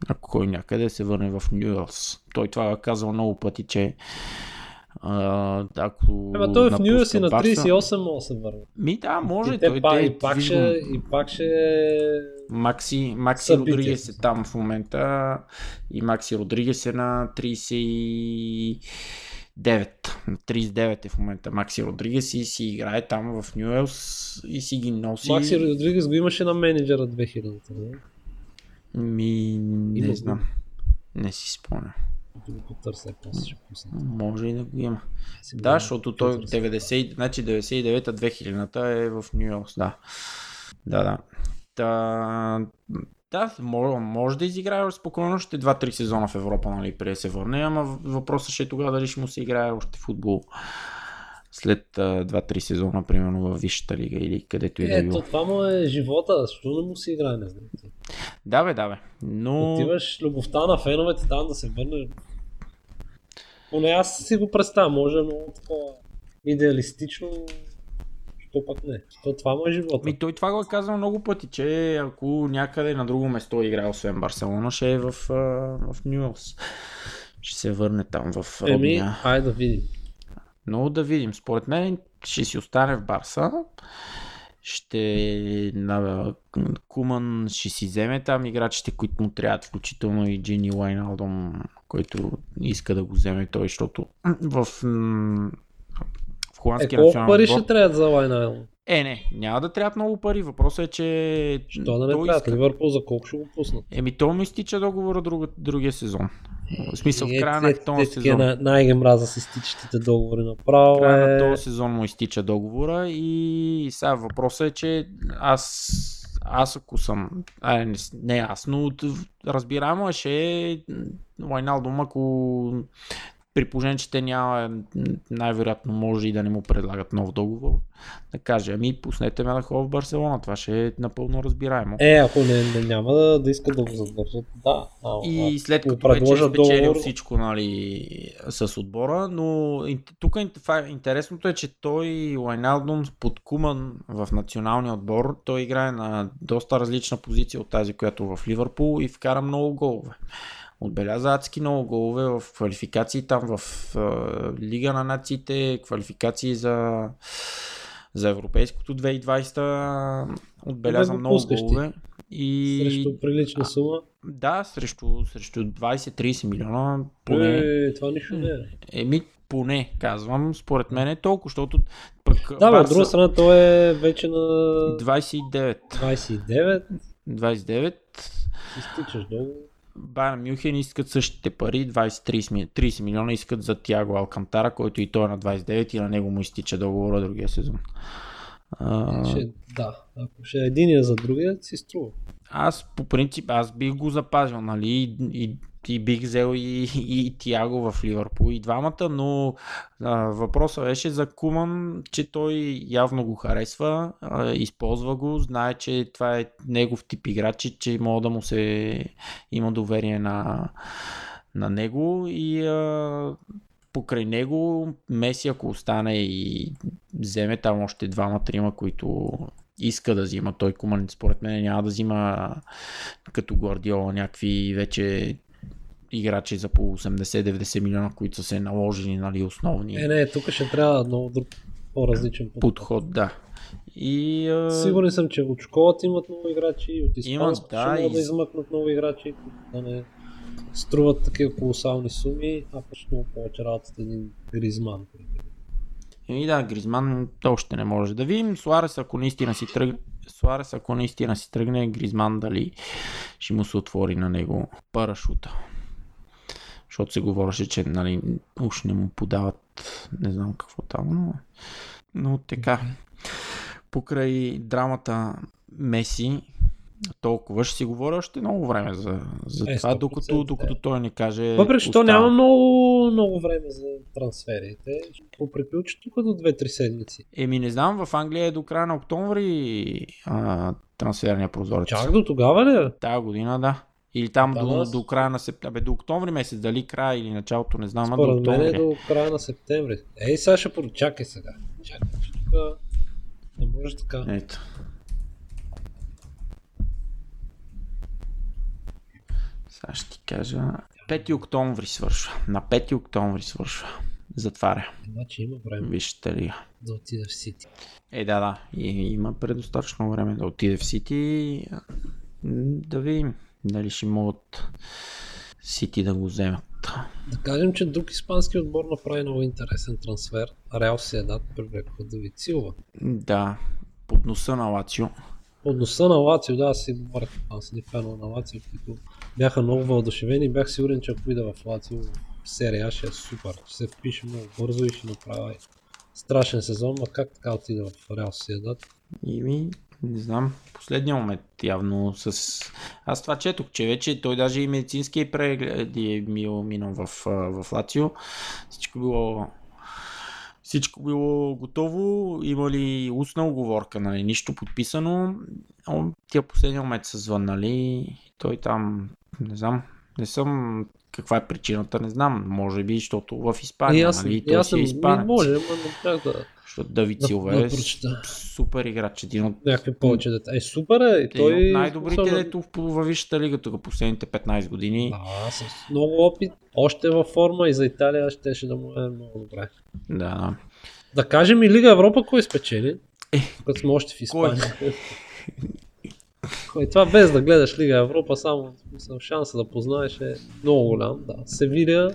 Ако ходи някъде, да се върне в Нюелс. Той това е казал много пъти, че а, ако Ема той в напуска Нюелс и на Барса- 38 може да се върне. Ми да, може. И, той, па, те, и, пак ще, и пак ще Макси, Макси Събитие. Родригес е там в момента и Макси Родригес е на 39. На 39 е в момента Макси Родригес и си играе там в Нюелс и си ги носи. Макси Родригес го имаше на менеджера 2000-та. Не? Ми, не Има знам. Не си спомням. Да го потърся, после ще пусна. Може и да го има. Си Да, защото той потърся. 90, значи 99-та 2000-та е в Нью-Йорк, да. Да, да. Та, да, може, може да изиграе спокойно още 2-3 сезона в Европа, нали, преди да се върне, ама въпросът ще е тогава дали ще му се играе още футбол след а, 2-3 сезона, примерно в Висшата лига или където и да е било. Ето, това му е живота, защо не му си играе, не знам. Да, бе, да, бе. Но... Отиваш любовта на феновете там да се върне. Поне аз си го представя, може е много такова идеалистично, що пък не. То това му е живота. Ми, той това го е казал много пъти, че ако някъде на друго место играе, освен Барселона, ще е в, в Нюелс. Ще се върне там в Еми, родния. айде да видим. Но да видим. Според мен ще си остане в Барса. Ще на Куман ще си вземе там играчите, които му трябват, включително и Джини Лайналдом, който иска да го вземе той, защото в, в Е, холандския колко национален пари отбор... ще трябва за Лайнайл? Е, не, няма да трябват много пари. Въпросът е, че Що да не той трябва? иска- Ливърпул за колко ще го пуснат? Еми, то му изтича договора друга, другия сезон. В смисъл, в Е, края на този сезон. на- Най-ги мраза с изтичащите договори направо. В края на е... този сезон му изтича договора и сега въпросът е, че аз аз ако съм, а, не, не аз, но разбираемо е, ще Лайналдом, ако при положение, че те няма, най-вероятно може и да не му предлагат нов договор, да каже, ами пуснете ме да ходя в Барселона, това ще е напълно разбираемо. Е, ако не, не няма да, да искат да го задържат, да. А, И след като вече е спечелил договор- всичко нали, с отбора, но тук е- интересното е, че той Лайналдум под Куман в националния отбор, той играе на доста различна позиция от тази, която в Ливърпул и вкара много голове. Отбеляза адски много голове в квалификации там в е, Лига на нациите, квалификации за, за Европейското 2020 отбеляза го много голове. И... Срещу прилична сума. Да, срещу, срещу 20-30 милиона поне. Е, това нищо не е. Еми, поне, казвам, според мен е толкова, защото пък Да, бе, от Барса- друга страна той е вече на 29. 29. 29. Изтичаш долу. Байер Мюхен искат същите пари, 20-30 ми- 30 милиона искат за Тиаго Алкантара, който и той е на 29 и на него му изтича договора другия сезон. А, Ще, да, ако ще е единия за другия, си струва. Аз по принцип, аз бих го запазил, нали, и, и, и бих взел и, и, Тиаго в Ливърпул и двамата, но а, въпросът беше за Куман, че той явно го харесва, а, използва го, знае, че това е негов тип играч, и че може да му се има доверие на, на него и а, покрай него Меси, ако остане и вземе там още двама-трима, които иска да взима. Той Куман според мен няма да взима като Гвардиола някакви вече играчи за по 80-90 милиона, които са се наложили нали, основни Е, не, тук ще трябва много друг по-различен подход. подход. Да. И, а... Сигурен съм, че от школата имат много играчи, и от Имат, испанско да, ще могат да и- измъкнат много играчи, да не струват такива колосални суми, а пък много повече работа от един Гризман. Еми да, Гризман още не може да видим. Суарес, ако наистина си тръгне, Суарес, ако наистина си тръгне, Гризман дали ще му се отвори на него парашута. Защото се говореше, че нали, уж не му подават не знам какво там, но, но така. Покрай драмата Меси, толкова ще си говоря още много време за, за Е, това, 100%, докато, докато той не каже. Въпреки, че няма много, много време за трансферите. Ще го приключи тук до 2-3 седмици. Еми не знам, в Англия е до края на октомври а, трансферния прозорец. Чак до тогава ли? бе? Тая година, да. Или там Да, до, аз- до края на септември. До октомври месец, дали края или началото, не знам, а до Според мен е до края на септември. Ей, сега ще про... Чакай сега. Чакай, тук не може така. Ето. Сега ще ти кажа. 5 октомври свършва. На 5 октомври свършва. Затваря. Значи има време Вижте ли. да отида в Сити. Е, да, да. И, има предостатъчно време да отиде в Сити. Да видим дали ще могат Сити да го вземат. Да кажем, че друг испански отбор направи много интересен трансфер. Реал Седат привлекоха Давид Силва. Да, под носа на Лацио. От носа на Лацио, да, аз си говорих, аз съм фен на Лацио, които бяха много въодушевени и бях сигурен, че ако ида в Лацио серия А ще е супер. Ще се впише много бързо и ще направи страшен сезон, но как така отида в Реал Седат? И ми, не знам, последния момент явно с... Аз това четох, че вече той даже и медицински прегледи е бил минал в, в Лацио. Всичко било всичко било готово, имали устна оговорка, нали, нищо подписано. О, тия последния момент са звъннали, той там, не знам, не съм каква е причината, не знам. Може би, защото в И Испания, аз, нали, и той аз си съм, е ми испанец. може, ама не да, Защото Давид да, Силва е супер играч, един от Някакви повече дета. Е, супер е. Той... той от най-добрите, особено- дето в във Висшата лига тук последните 15 години. Да, с много опит. Още е във форма и за Италия щеше да му е много добре. Да, да. Кажем и Лига Европа кой спечели? Е, Като сме още в Испания. Кой? Това без да гледаш Лига Европа, само смисъл, шанса да познаеш е много голям. Да. Севилия,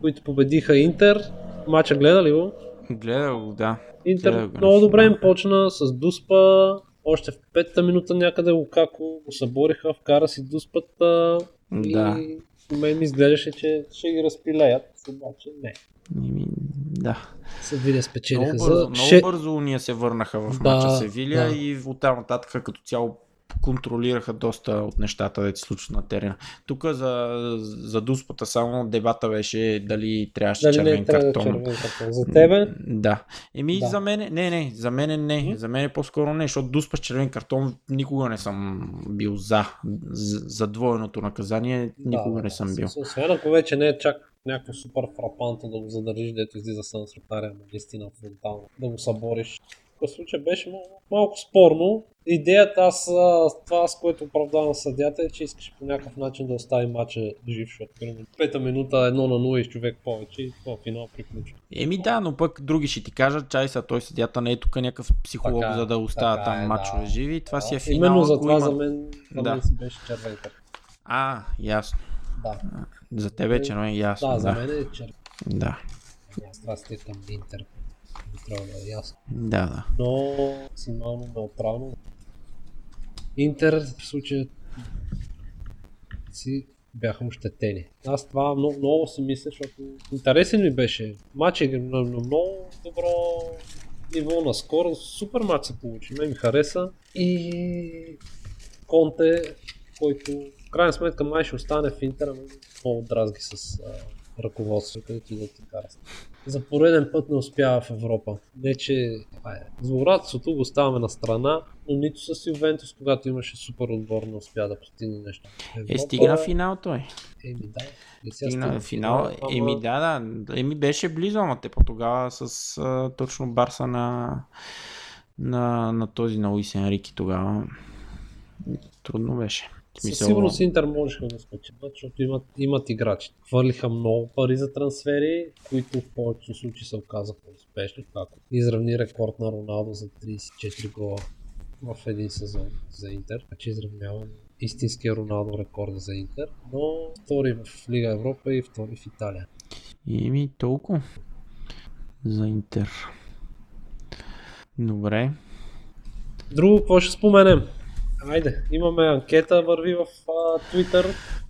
които победиха Интер. Мача гледа ли го? Гледал го, да. Интер много добре им почна с Дуспа. Още в петата минута някъде Лукако го събориха, вкара си Дуспата. Да. И у мен ми изглеждаше, че ще ги разпилеят. Обаче не. Еми, да. Севилия спечелиха Много бързо, за... много Ше... бързо ние се върнаха в Да, мача Севилия да. и оттам нататък като цяло контролираха доста от нещата, да се случват на терена. Тук за, за дуспата само дебата беше дали трябваше Дали червен трябва е картон. червен картон? За тебе? Да. Еми Да. за мен, не, не, за мен не, за мен по-скоро не, защото дуспа с червен картон никога не съм бил за. За, за двойното наказание никога да, не съм бил. Освен ако вече не е чак някакво супер фрапанто да го задържиш, дето излиза сам с ротаря, но наистина фронтално, да го събориш. В случай беше малко, малко спорно. Идеята аз, това, с което оправдавам съдята е, че искаш по някакъв начин да остави матча жив, защото примерно пета минута едно на 0 и човек повече и това финал приключва. Еми да, но пък други ще ти кажат, чай са, той съдята не е тук някакъв психолог, Така е, за да оставя така там е, мачове да. живи. Това си е Да, финал. Именно за това има- за мен, за Да. мен си беше червен. А, ясно. Да, За тебе, е ясно. да, Да, за мен е червен. да. Страстите към Интер. Да е ясно. Да, да. но максимално неутрално. Интер в случая си бяха ощетени. Аз това много, много си мисля, защото интересен ми беше. Матч е на, на много добро ниво на скоро. Супер матч се получи. Ме ми хареса. И Конте, който в крайна сметка май ще остане в Интер, но много дразги с ръководството, и да ти кара. За пореден път не успява в Европа. Не, че е. Злорадството го оставяме на страна, но нито с Ювентус, когато имаше супер отбор, не успя да постигне нещо. Е, стигна финал той. Еми да. И Стигна финал. ама- Еми да, да. Еми беше близо, ама те по тогава с а, точно Барса на, на, на този на Луис Енрики тогава. Трудно беше. В Със сигурност Интер можеха да спечелят, защото имат, имат играчи. Хвърлиха много пари за трансфери, които в повечето случаи се оказаха успешни, както изравни рекорд на Роналдо за 34 гола в един сезон за Интер, че изравнява истинския Роналдо рекорда за Интер, но втори в Лига Европа и втори в Италия. Еми толкова. За Интер. Добре. Друго, какво ще споменем? Айде, имаме анкета, върви в а, Twitter.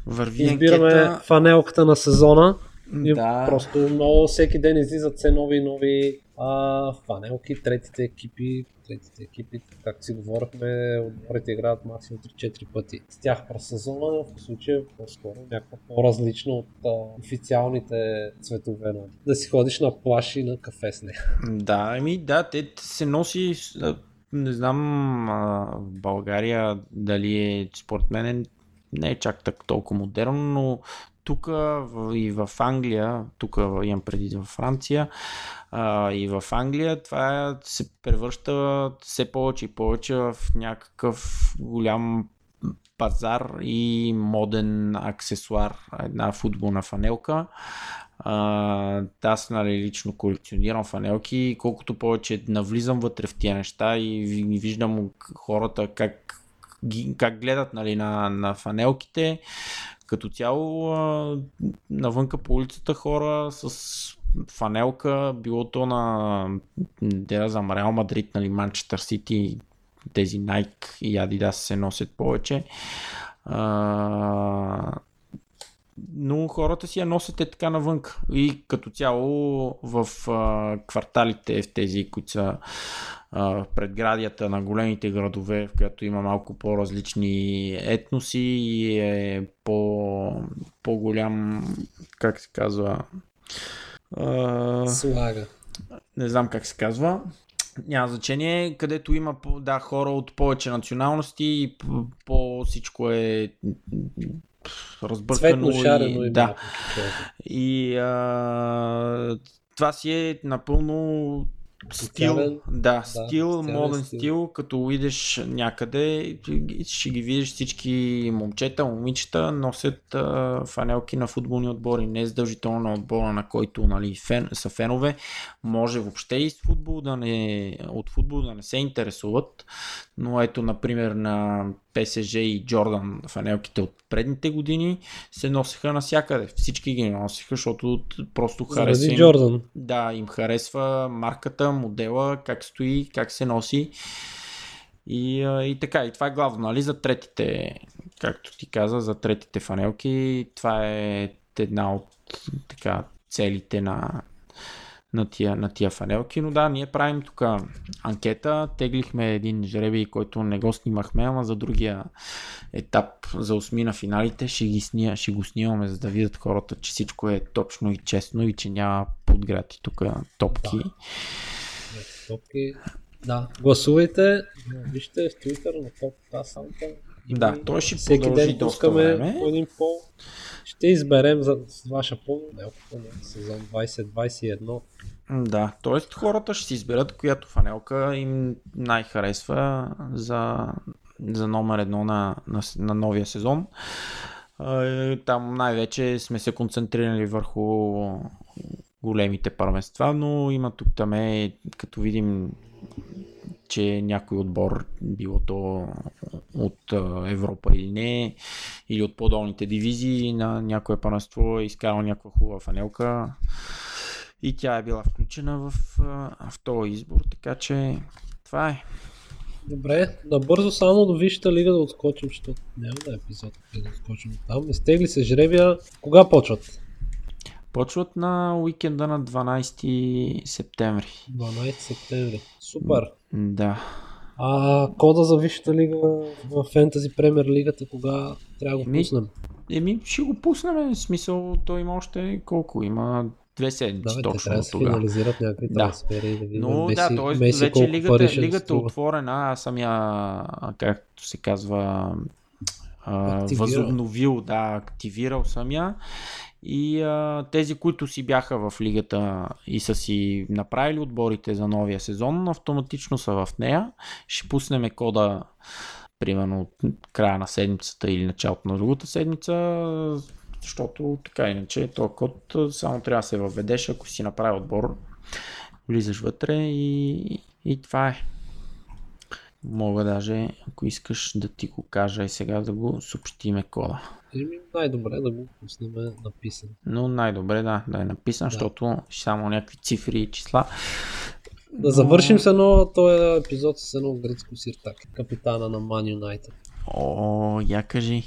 Върви Избираме анкета. фанелката на сезона. И Да. Просто много всеки ден излизат все нови и нови а, фанелки, третите екипи, третите екипи, както си говорихме, отборите играят максимум 3-4 пъти. С тях през сезона, в случая по-скоро някаква по-различна от а, официалните цветове. Да си ходиш на плаш и на кафе с нея. Да, еми да, те се носи, не знам а, в България дали е, според мен е- не е чак так толкова модерно, но тук и в Англия, тук имам преди във Франция, а, и в Англия това се превръща все повече и повече в някакъв голям пазар и моден аксесуар, една футболна фанелка. А, аз нали, лично колекционирам фанелки и колкото повече навлизам вътре в тия неща и ви- виждам хората как, как гледат нали, на, на фанелките, като цяло а, навънка по улицата хора с фанелка, било то на да знам, Реал Мадрид, нали, Манчестър Сити, тези Nike и Adidas се носят повече. А, но хората си я носят е така навънка. И като цяло в а, кварталите, в тези, които са а, предградията на големите градове, в които има малко по-различни етноси и е по, по-голям, как се казва, а, Слага. не знам как се казва. Няма значение, където има да, хора от повече националности и п- по всичко е разбъркано. Цветно и, и да. И а, това си е напълно стил. Социален- Да, стил, моден стил. стил. Като идеш някъде, ще ги видиш всички момчета, момичета носят а, фанелки на футболни отбори. Не е задължително на отбора, на който нали, фен, са фенове. Може въобще и с футбол да не, от футбол да не се интересуват. Но ето, например, на ПСЖ и Джордан фанелките от предните години се носеха навсякъде. Всички ги носеха, защото просто харесва им- Джордан. да, им харесва марката, модела, как стои, как се носи. И, и така, и това е главно, нали, за третите, както ти каза, за третите фанелки. Това е една от така, целите на, на, тия, на тия фанелки. Но да, ние правим тук анкета. Теглихме един жребий, който не го снимахме, ама за другия етап за осми на финалите ще, ги сния, ще го снимаме, за да видят хората, че всичко е точно и честно и че няма подграти тук топки. Да. Топки. Да. Гласувайте. Вижте в Twitter на топ касалта. Да, той ще Всеки продължи ден доста пускаме време. по един пол. Ще изберем за ваша помощ на сезон 2021. М, Да, т.е. хората ще си изберат която фанелка им най-харесва за, за номер едно на, на, на новия сезон. Там най-вече сме се концентрирали върху големите първенства, но има тук там е, като видим че някой отбор, било то от Европа или не, или от по-долните дивизии на някое първенство е изкарал някаква хубава фанелка и тя е била включена в, в този избор, така че това е. Добре, набързо само до Висшата лига да отскочим, защото няма да е епизод, да отскочим там. Изтегли се жребия. Кога почват? Почват на уикенда на 12 септември. 12 септември. Супер. Да. А кода за Висшата лига в Фентази Премьер лигата кога трябва да го пуснем? Еми, ще го пуснем. В смисъл, той има още колко? Има две седмици Да, точно трябва да тогава. финализират някакви Да. трансфери да Но Меси, да, т.е. Меси вече лигата, лигата е отворена, аз съм я, както се казва, а, Активирал. възобновил, да, активирал съм я. И а, тези, които си бяха в лигата и са си направили отборите за новия сезон, автоматично са в нея. Ще пуснем кода примерно от края на седмицата или началото на другата седмица, защото така иначе този код само трябва да се въведеш, ако си направи отбор, влизаш вътре и, и това е. Мога даже, ако искаш да ти го кажа и сега да го съобщиме кода. Еми, най-добре да го пуснем написан. Но най-добре да, да е написан, Да. защото само някакви цифри и числа Да завършим с едно, този епизод с едно гръцко сиртак. Капитана на Man United. О, я кажи.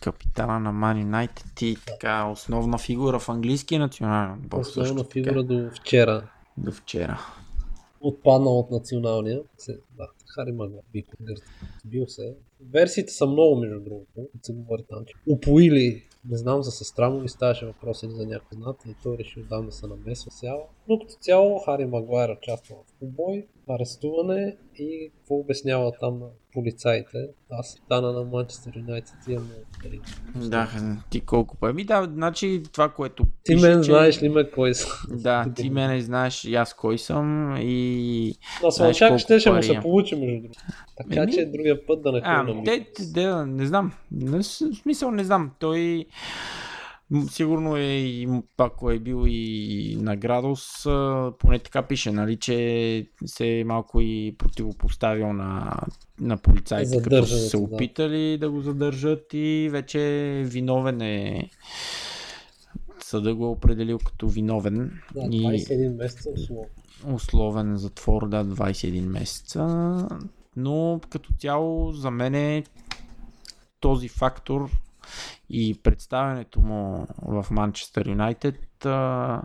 Капитана на Man United ти така основна фигура в английския национален отбор. Основна също така. фигура до вчера. До вчера. Отпаднал от националния. Да, Хари Магуайр. Бил се. Версиите са много, между другото. се говори там, че упоили не знам за сестра му ли ставаше въпрос или за някой знат и той решил да се намесва сега. Но като цяло Хари Магуайр участва в побой, арестуване и какво обяснява там на полицаите. Аз стана на Манчестър Юнайтед и имам пари. Да, ти колко па. Ами да, значи това, което Ти пише, мен че... знаеш ли ме кой са? Да, [LAUGHS] ти мене знаеш и аз кой съм и... Знаеш Славчак колко ще, ще му пари се получи между другото. Така Еми, че другия път да не А, те, те, не знам. Не, в смисъл не знам. Той сигурно е и пак е бил и на градус, поне така пише, нали, че се е малко и противопоставил на, на полицайите, като са се да. опитали да го задържат и вече виновен е съда го е определил като виновен Да, и 21 месеца условно. условен затвор, да, 21 месеца. Но като цяло за мен е този фактор и представянето му в Манчестър Юнайтед а,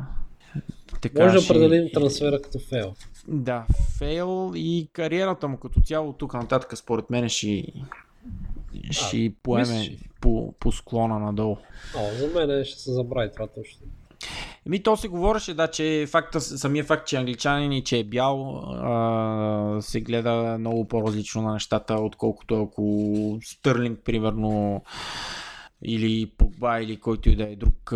така Може да определим трансфера като фейл. Да, фейл и кариерата му като цяло тук нататък според мен ще, ще поеме мислиш? по, по склона надолу. О, за мен ще се забрави това точно. Еми то се говореше, да, че факта, самия факт, че е англичанин и че е бял, а, се гледа много по-различно на нещата, отколкото ако Стърлинг, примерно, или Погба, или който и да е друг,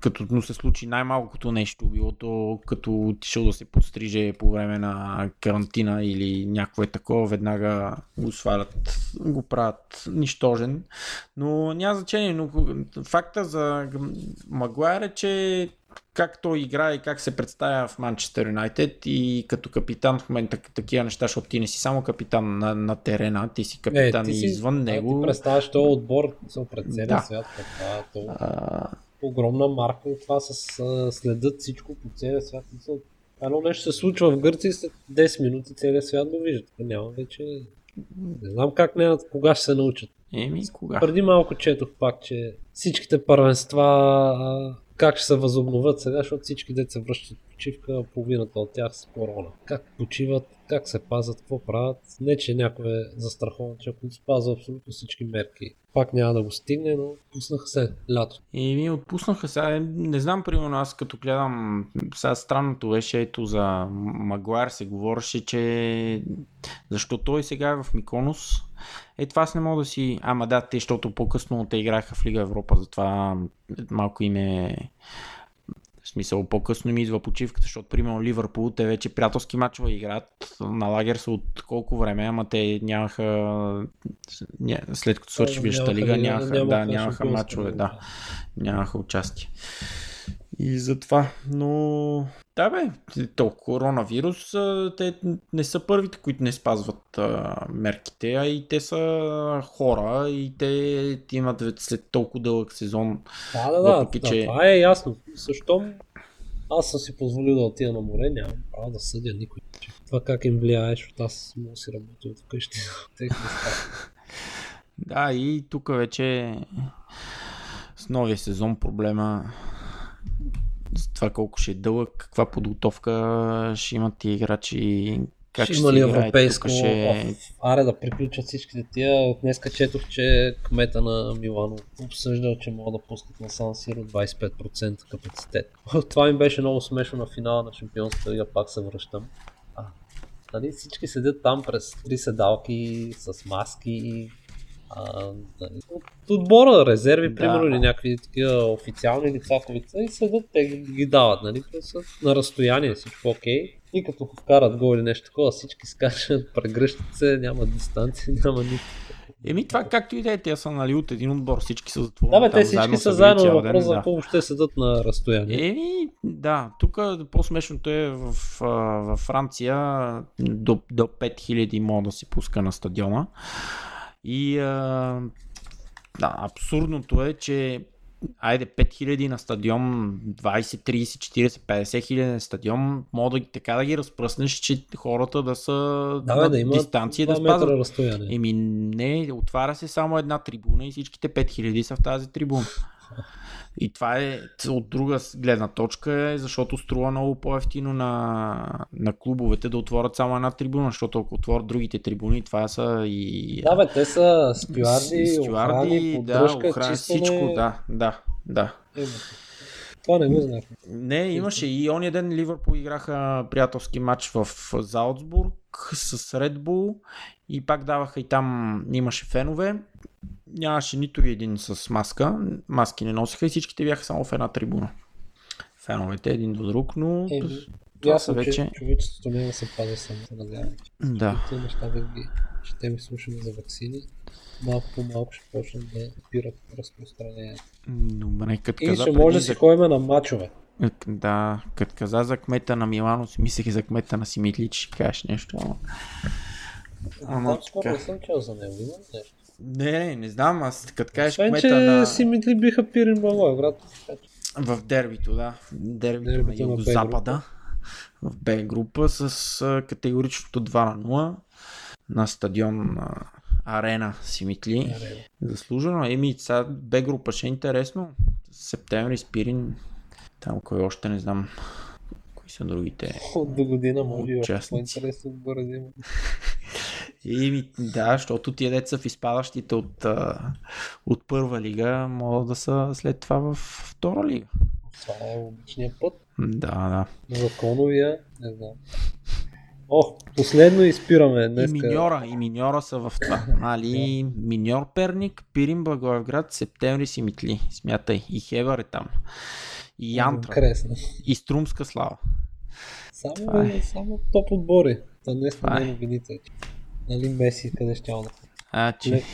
като му се случи най-малкото нещо, било то като отишъл да се подстриже по време на карантина или някое такова, веднага го свалят, го правят нищожен. Но няма значение, но факта за Магуайр е, че как той играе и как се представя в Манчестър Юнайтед и като капитан в момента такива неща, защото ти не си само капитан на, на терена, ти си капитан ти и си- извън него. Ти представяш този отбор пред целия Да. свят. Това, това, А, огромна марка и това с, а, следят всичко по целия свят. Едно нещо се случва в Гърция след 10 минути целият свят го вижда. Така няма вече... Не знам как няма, кога ще се научат. еми, кога? Преди малко четох пак, че всичките първенства как ще се възобновят сега, защото всички деца връщат почивка, половината от тях с корона. Как почиват, как се пазят, какво правят. Не, че някой е застрахован, че ако спазва абсолютно всички мерки, пак няма да го стигне, но пуснаха се лято. И ми отпуснаха сега, не знам, примерно аз като гледам, сега странното беше ето за Магуайр се говореше, че защо той сега е в Миконос, е това аз не мога да си, ама да, те, защото по-късно те играха в Лига Европа, затова малко им е смисъл по-късно ми идва почивката, защото примерно Ливърпул те вече приятелски мачове играят на лагер са от колко време, ама те нямаха ня, след като свърши Да, Висшата лига, нямаха, да, нямаха мачове, да нямаха участие. И затова, но да бе, то коронавирус, те не са първите, които не спазват а, мерките, а и те са хора и те имат вече след толкова дълъг сезон. Да, да, да, Въпреки, да, че- това е ясно. Защо аз съм си позволил да отида на море, нямам право да съдя никой. Това как им влияе, защото аз мога да си работя от места. [LAUGHS] Да, и тук вече с новия сезон проблема с това колко ще е дълъг, каква подготовка ще имат ти играчи, как ще, ще има ли европейско? тук ще... Аре да приключат всичките тия. Днеска четох, че кмета на Милано обсъждал, че могат да пускат на Сан Сиро 25% капацитет. [LAUGHS] Това ми беше много смешно на финала на Шампионската лига, пак се връщам. А, нали, всички седят там през три седалки с маски. Нали, от отбора, резерви, Да. примерно, или някакви такива официални лица в лица и седят, те ги, дават, нали, те са на разстояние, всичко окей. И като вкарат гол или нещо такова, всички скачат, [LAUGHS] прегръщат се, няма дистанция, [LAUGHS] няма нищо. Еми това както и да е, те са нали, от един отбор, всички са затворени. Да, бе, те всички са заедно, въпрос ден, за какво ще седат на разстояние. Еми, да, тук по-смешното е в, във Франция до, до 5000 мога да се пуска на стадиона. И а, да, абсурдното е, че айде 5000 на стадион, 20, 30, 40, 50 хиляди стадион, мога да, така да ги разпръснеш, че хората да са Да, на да има дистанция да 2 метра спазват. разстояние. Еми не, отваря се само една трибуна и всичките 5000 са в тази трибуна. И това е от друга гледна точка, е, защото струва много по-ефтино на, на клубовете да отворят само една трибуна, защото ако отворят другите трибуни, това са и Да, бе, те са стюарди, с- охрани, поддръжка, да, охрана, чистване. всичко, да, да, да. Има. Това не го знаех. Не, имаше и ония ден Ливърпул играха приятелски матч в Залцбург с Bull и пак даваха и там имаше фенове. Нямаше нито един с маска, маски не носиха и всичките бяха само в една трибуна. Феновете един до друг, но Еми, това са че вече... човечеството не да се пази само, надявам. Да. Тези неща да ги четем и слушаме за вакцини. Малко по малко ще почнат да спират разпространението. Добре, като И каза ще преди може да си ходим на мачове. Да, като каза за кмета на Милано, си мислех и за кмета на Симитли, че ще кажеш нещо. Ама... Ама така. не съм чел за него. Има нещо. Не, не, не знам, аз като кажеш Освен, кмета че на... си митли биха Пирин Благоевград. В дербито, да. Дербито, Дербито на на Юго-Запада. В Б група с категоричното 2 на 0 на стадион а, Арена Симитли. Заслужено. Еми, сега Б група ще е интересно. Септември, Спирин, там кой още не знам. Кои са другите? От до година може Участници. по-интересно отбора [LAUGHS] да. Еми, да, защото тия деца в изпадащите от, от първа лига могат да са след това в втора лига. Това е обичният път. Да, да. Законовия, не знам. О, последно изпираме И днес. миньора, и миньора са в това. [LAUGHS] Нали, миньор Перник, Пирин Благоевград, Септември Симитли. Смятай. И Хевър е там. И Янтра. Кресно. И Струмска слава. Само, е. само топ отбори. Това не е. е новините. Нали Меси, къде ще да А, че... Лев,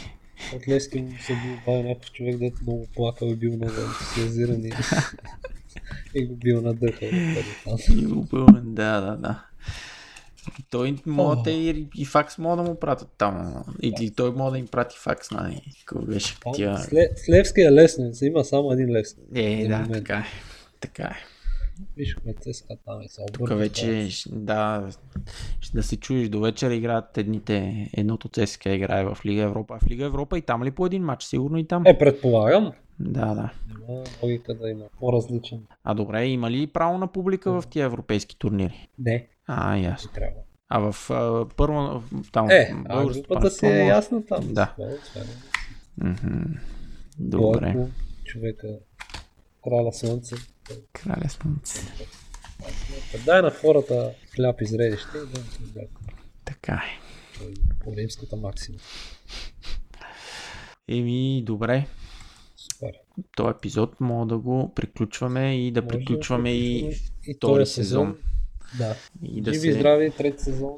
от Левски му се бил бавил някакъв човек, дето много плакал и бил много ентусиазиран и, [LAUGHS] и го бил надъхал. И Лупълен, да, да, да. Той могат те и, и факс могат да му пратят там. Или той може да им прати факс, нали? Кой беше тя... С, Ле- с Левски е лесно, има само един Левски. Е, да, така е. Така е. Виж, кога ЦСКА там и се Тук обърна. вече, ще- да, ще да се чуеш до вечера играят едните, едното ЦСКА играе в Лига Европа. А в Лига Европа и там ли по един матч? Сигурно и там. Е, предполагам. Да, да. Има логика да има по-различен. А добре, има ли право на публика в тия европейски турнири? Не, А, ясно. трябва. А в а, първо, там, Е, а групата си е ясна там. Да. Е. Добре. Бойко, човека, краля слънце. Краля слънце. Дай на хората хляб и зрелище и да гледа. Така е. По римската максима. Еми, добре. Супер. Този епизод мога да го приключваме и да Може да приключваме и приключваме и втори този сезон. Да. И да Живи и се... здрави, трети сезон.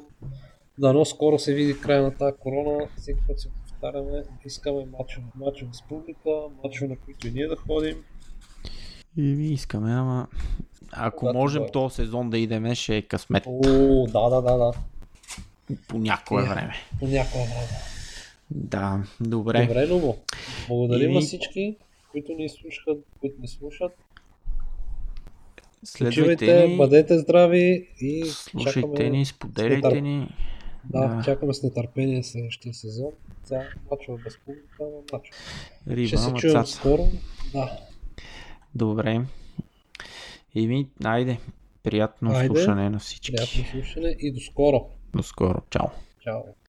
Дано скоро се види края на тази корона. Всеки път се повтаряме. Искаме мачове. Мачове с публика, мачове на които и ние да ходим. Еми, искаме, ама... Ако Когато можем дойде. този сезон да идеме, ще е късмет О, да, да, да, да. по някое Е. време. По някое време. Да, добре. Добре, Любо. Благодарим И- на всички, които ни слушат, които ни слушат. Следвайте ни, бъдете здрави и слушайте чакаме, ни, споделяйте нетър- ни. да, Да. чакаме с нетърпение следващия сезон. Сега мачове без публика, но мачове. Риба, Ще се чуем скоро. Да. Добре. Еми, айде. Приятно Айде. слушане на всички. Приятно слушане и до скоро. До скоро. Чао. Чао.